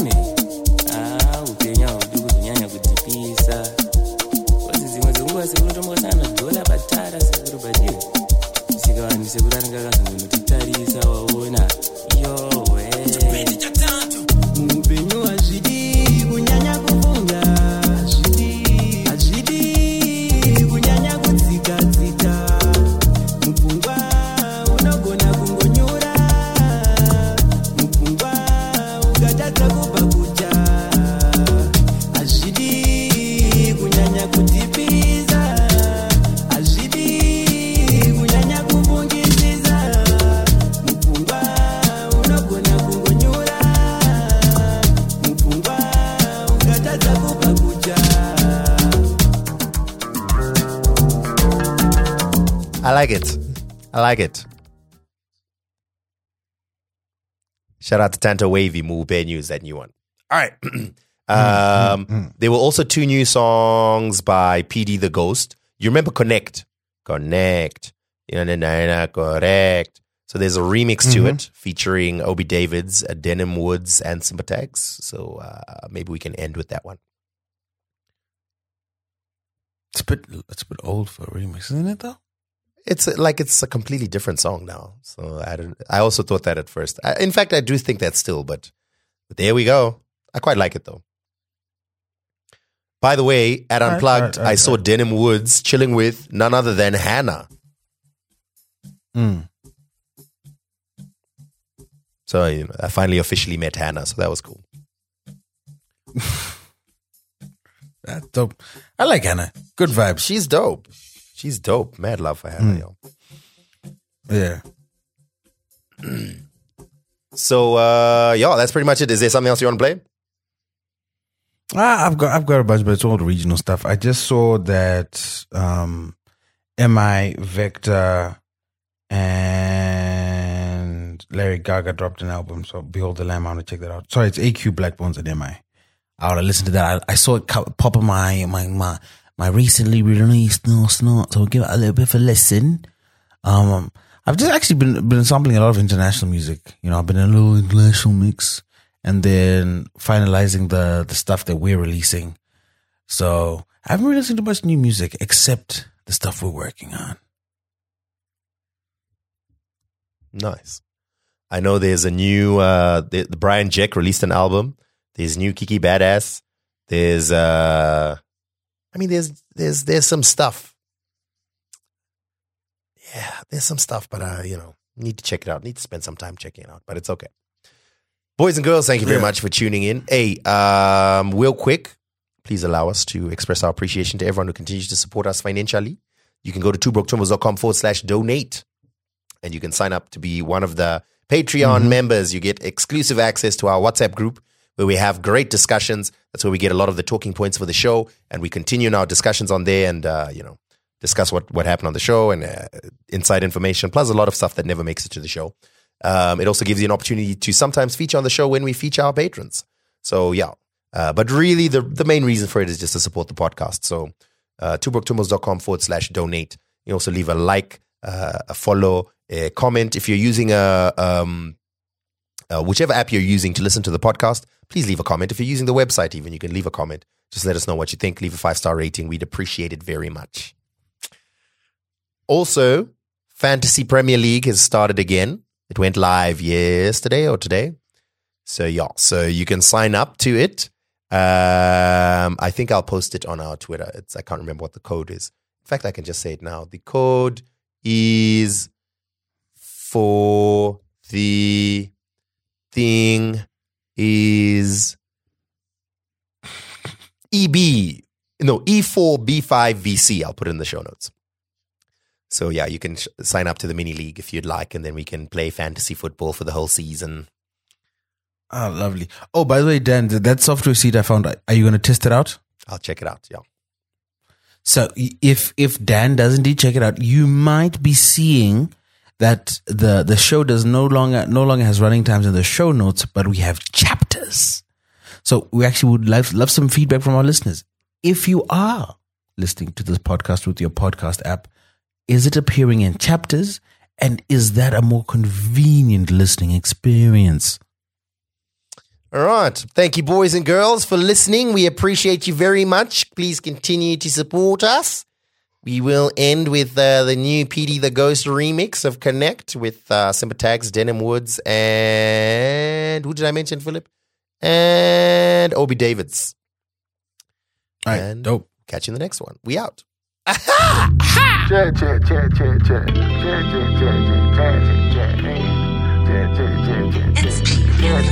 I like it. I like it. Shout out to Tanto Wavy, Mubenyu news that new one. All right. um, There were also two new songs by PD the Ghost. You remember Connect? Connect. Correct. So there's a remix to Mhm. it featuring Obi Davids, Denim Woods, and Simba Tagz. So uh, maybe we can end with that one. It's a bit it's a bit old for a remix, isn't it though? It's like it's a completely different song now. So I don't. I also thought that at first. I, in fact, I do think that still, but, but there we go. I quite like it though. By the way, at All right, Unplugged, all right, all I saw Denim Woods chilling with none other than Hannah. Mm. So you know, I finally officially met Hannah, so that was cool. That's dope. I like Hannah. Good vibes. She's dope. She's dope. Mad love for Hannah, Mm. yo. Yeah. So uh yeah, that's pretty much it. Is there something else you want to play? Ah, I've got I've got a bunch, but it's all the regional stuff. I just saw that um MI Vector and Larry Gaga dropped an album. So Behold the Lamb, I want to check that out. Sorry, it's AQ Blaqbonez and MI. I want to listen to that. I, I saw it pop in my my my my recently released no snort. So give it a little bit of a listen. Um, I've just actually been been sampling a lot of international music. You know, I've been in a little international mix, and then finalizing the the stuff that we're releasing. So I haven't really listened to much new music except the stuff we're working on. Nice. I know there's a new uh the, the Brian Jack released an album. There's new Kikky Badass. There's uh I mean there's there's there's some stuff. Yeah, there's some stuff, but uh, you know, need to check it out. Need to spend some time checking it out, but it's okay. Boys and girls, thank you very Yeah. much for tuning in. Hey, um, real quick, please allow us to express our appreciation to everyone who continues to support us financially. You can go to twobroketwimbos.com forward slash donate and you can sign up to be one of the Patreon Mhm. members. You get exclusive access to our WhatsApp group where we have great discussions. That's where we get a lot of the talking points for the show, and we continue in our discussions on there, and uh, you know, discuss what what happened on the show and uh, inside information, plus a lot of stuff that never makes it to the show. Um, it also gives you an opportunity to sometimes feature on the show when we feature our patrons. So yeah, Uh, but really, the, the main reason for it is just to support the podcast. So, uh, twobroketwimbos.com forward slash donate. You also leave a like, uh, a follow, a comment. If you're using a, um, uh, whichever app you're using to listen to the podcast, please leave a comment. If you're using the website, even, you can leave a comment. Just let us know what you think. Leave a five star rating. We'd appreciate it very much. Also, Fantasy Premier League has started again. It went live yesterday or today. So, yeah, so you can sign up to it. Um, I think I'll post it on our Twitter. It's I can't remember what the code is. In fact, I can just say it now. The code is for the thing is EB. No, E E4B5VC. I'll put it in the show notes. So yeah, you can sh- sign up to the mini league if you'd like, and then we can play fantasy football for the whole season. Oh, lovely. Oh, by the way, Dan, that software seed I found, are you going to test it out? I'll check it out. Yeah. So if if Dan does indeed check it out, you might be seeing that the the show does no longer no longer has running times in the show notes, but we have chapters. So we actually would love love some feedback from our listeners. If you are listening to this podcast with your podcast app, is it appearing in chapters? And is that a more convenient listening experience? All right. Thank you, boys and girls, for listening. We appreciate you very much. Please continue to support us. We will end with uh, the new PD the Ghost remix of Connect with uh, Simba Tagz, Denim Woods, and who did I mention, Philip? And Obi Davids. All right, and dope. Catch you in the next one. We out. Check, check, check, check, check. Check, check, check, check, check, check, check. Check, check, check, check,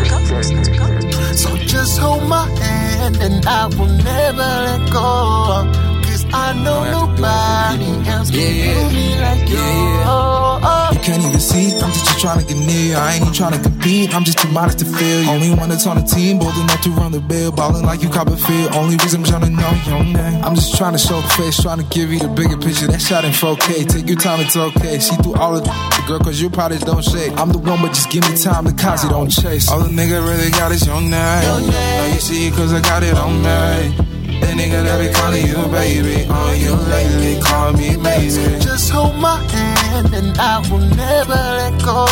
check, check, check. So just hold my hand and I will never let go. I know nobody else can do me like you. Oh, oh, You can't even see, I'm just trying to get near. I ain't even trying to compete, I'm just too modest to feel. you. Only one that's on the team, bold enough to run the bill. Ballin' like you Copperfield. Only reason I'm trying to know your name. I'm just trying to show the face, trying to give you the bigger picture. That shot in 4K, take your time, it's okay. See through all of the girl, cause your products don't shake. I'm the one, but just give me time, the cause it don't chase. All the nigga really got is your name. Now you see it cause I got it on me. That nigga that be calling you baby, on you lately, call me baby. Just hold my hand and I will never let go.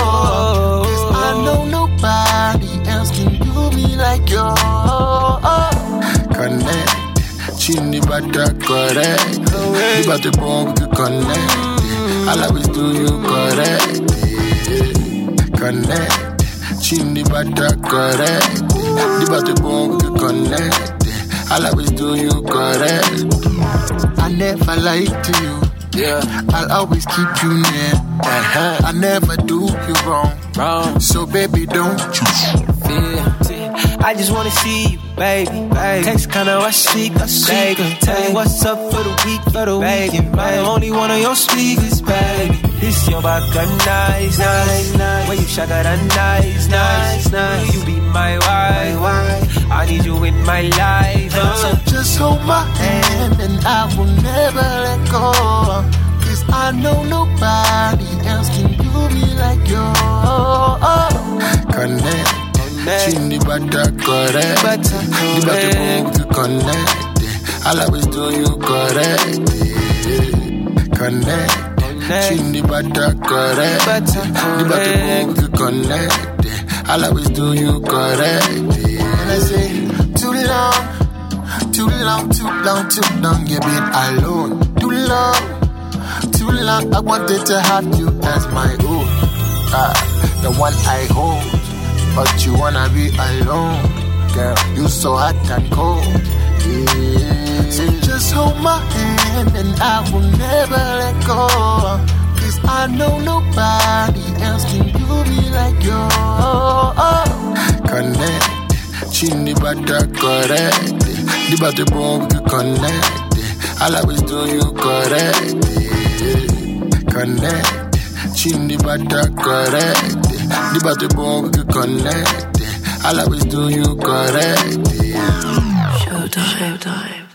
Cause I know nobody else can do me like you. Connect, chini bata correct. You about to bomb to connect. I'll always do you correct. Connect, chini bata correct. You about to bomb to connect. I'll always do you correct. I never lied to you. Yeah, I'll always keep you near. Uh-huh. I never do you wrong. Wrong. So baby, don't you fear. I just wanna see you, baby. baby. Text kinda I speak, I speak. Tell you what's up for the week, for the baby. weekend. I'm the only one of your speakers, baby. This your back nice, nice, nice. When you shaka that nice, nice, nice. You be my wife, I need you in my life. So just hold my hand and I will never let go. Cause I know nobody else can do me like you. Connect. Connect chini bata correct. You got to move to connect. I'll always do you correct. Connect. Chini bata correct. You got to move to connect. I'll always do you correct. And I say, too long, too long, too long, too long, you've been alone. Too long, too long, I wanted to have you as my own. Ah, the one I hold, but you wanna be alone. Girl, you so hot and cold. Yeah. So just hold my hand and I will never let go. Cause I know nobody else can do me like you. Connect. Chini bata correct. The bata bomb to connect. I'll always do you correct. Connect. Chini bata correct. The bata bomb to connect. I'll always do you correct. Showtime. Showtime.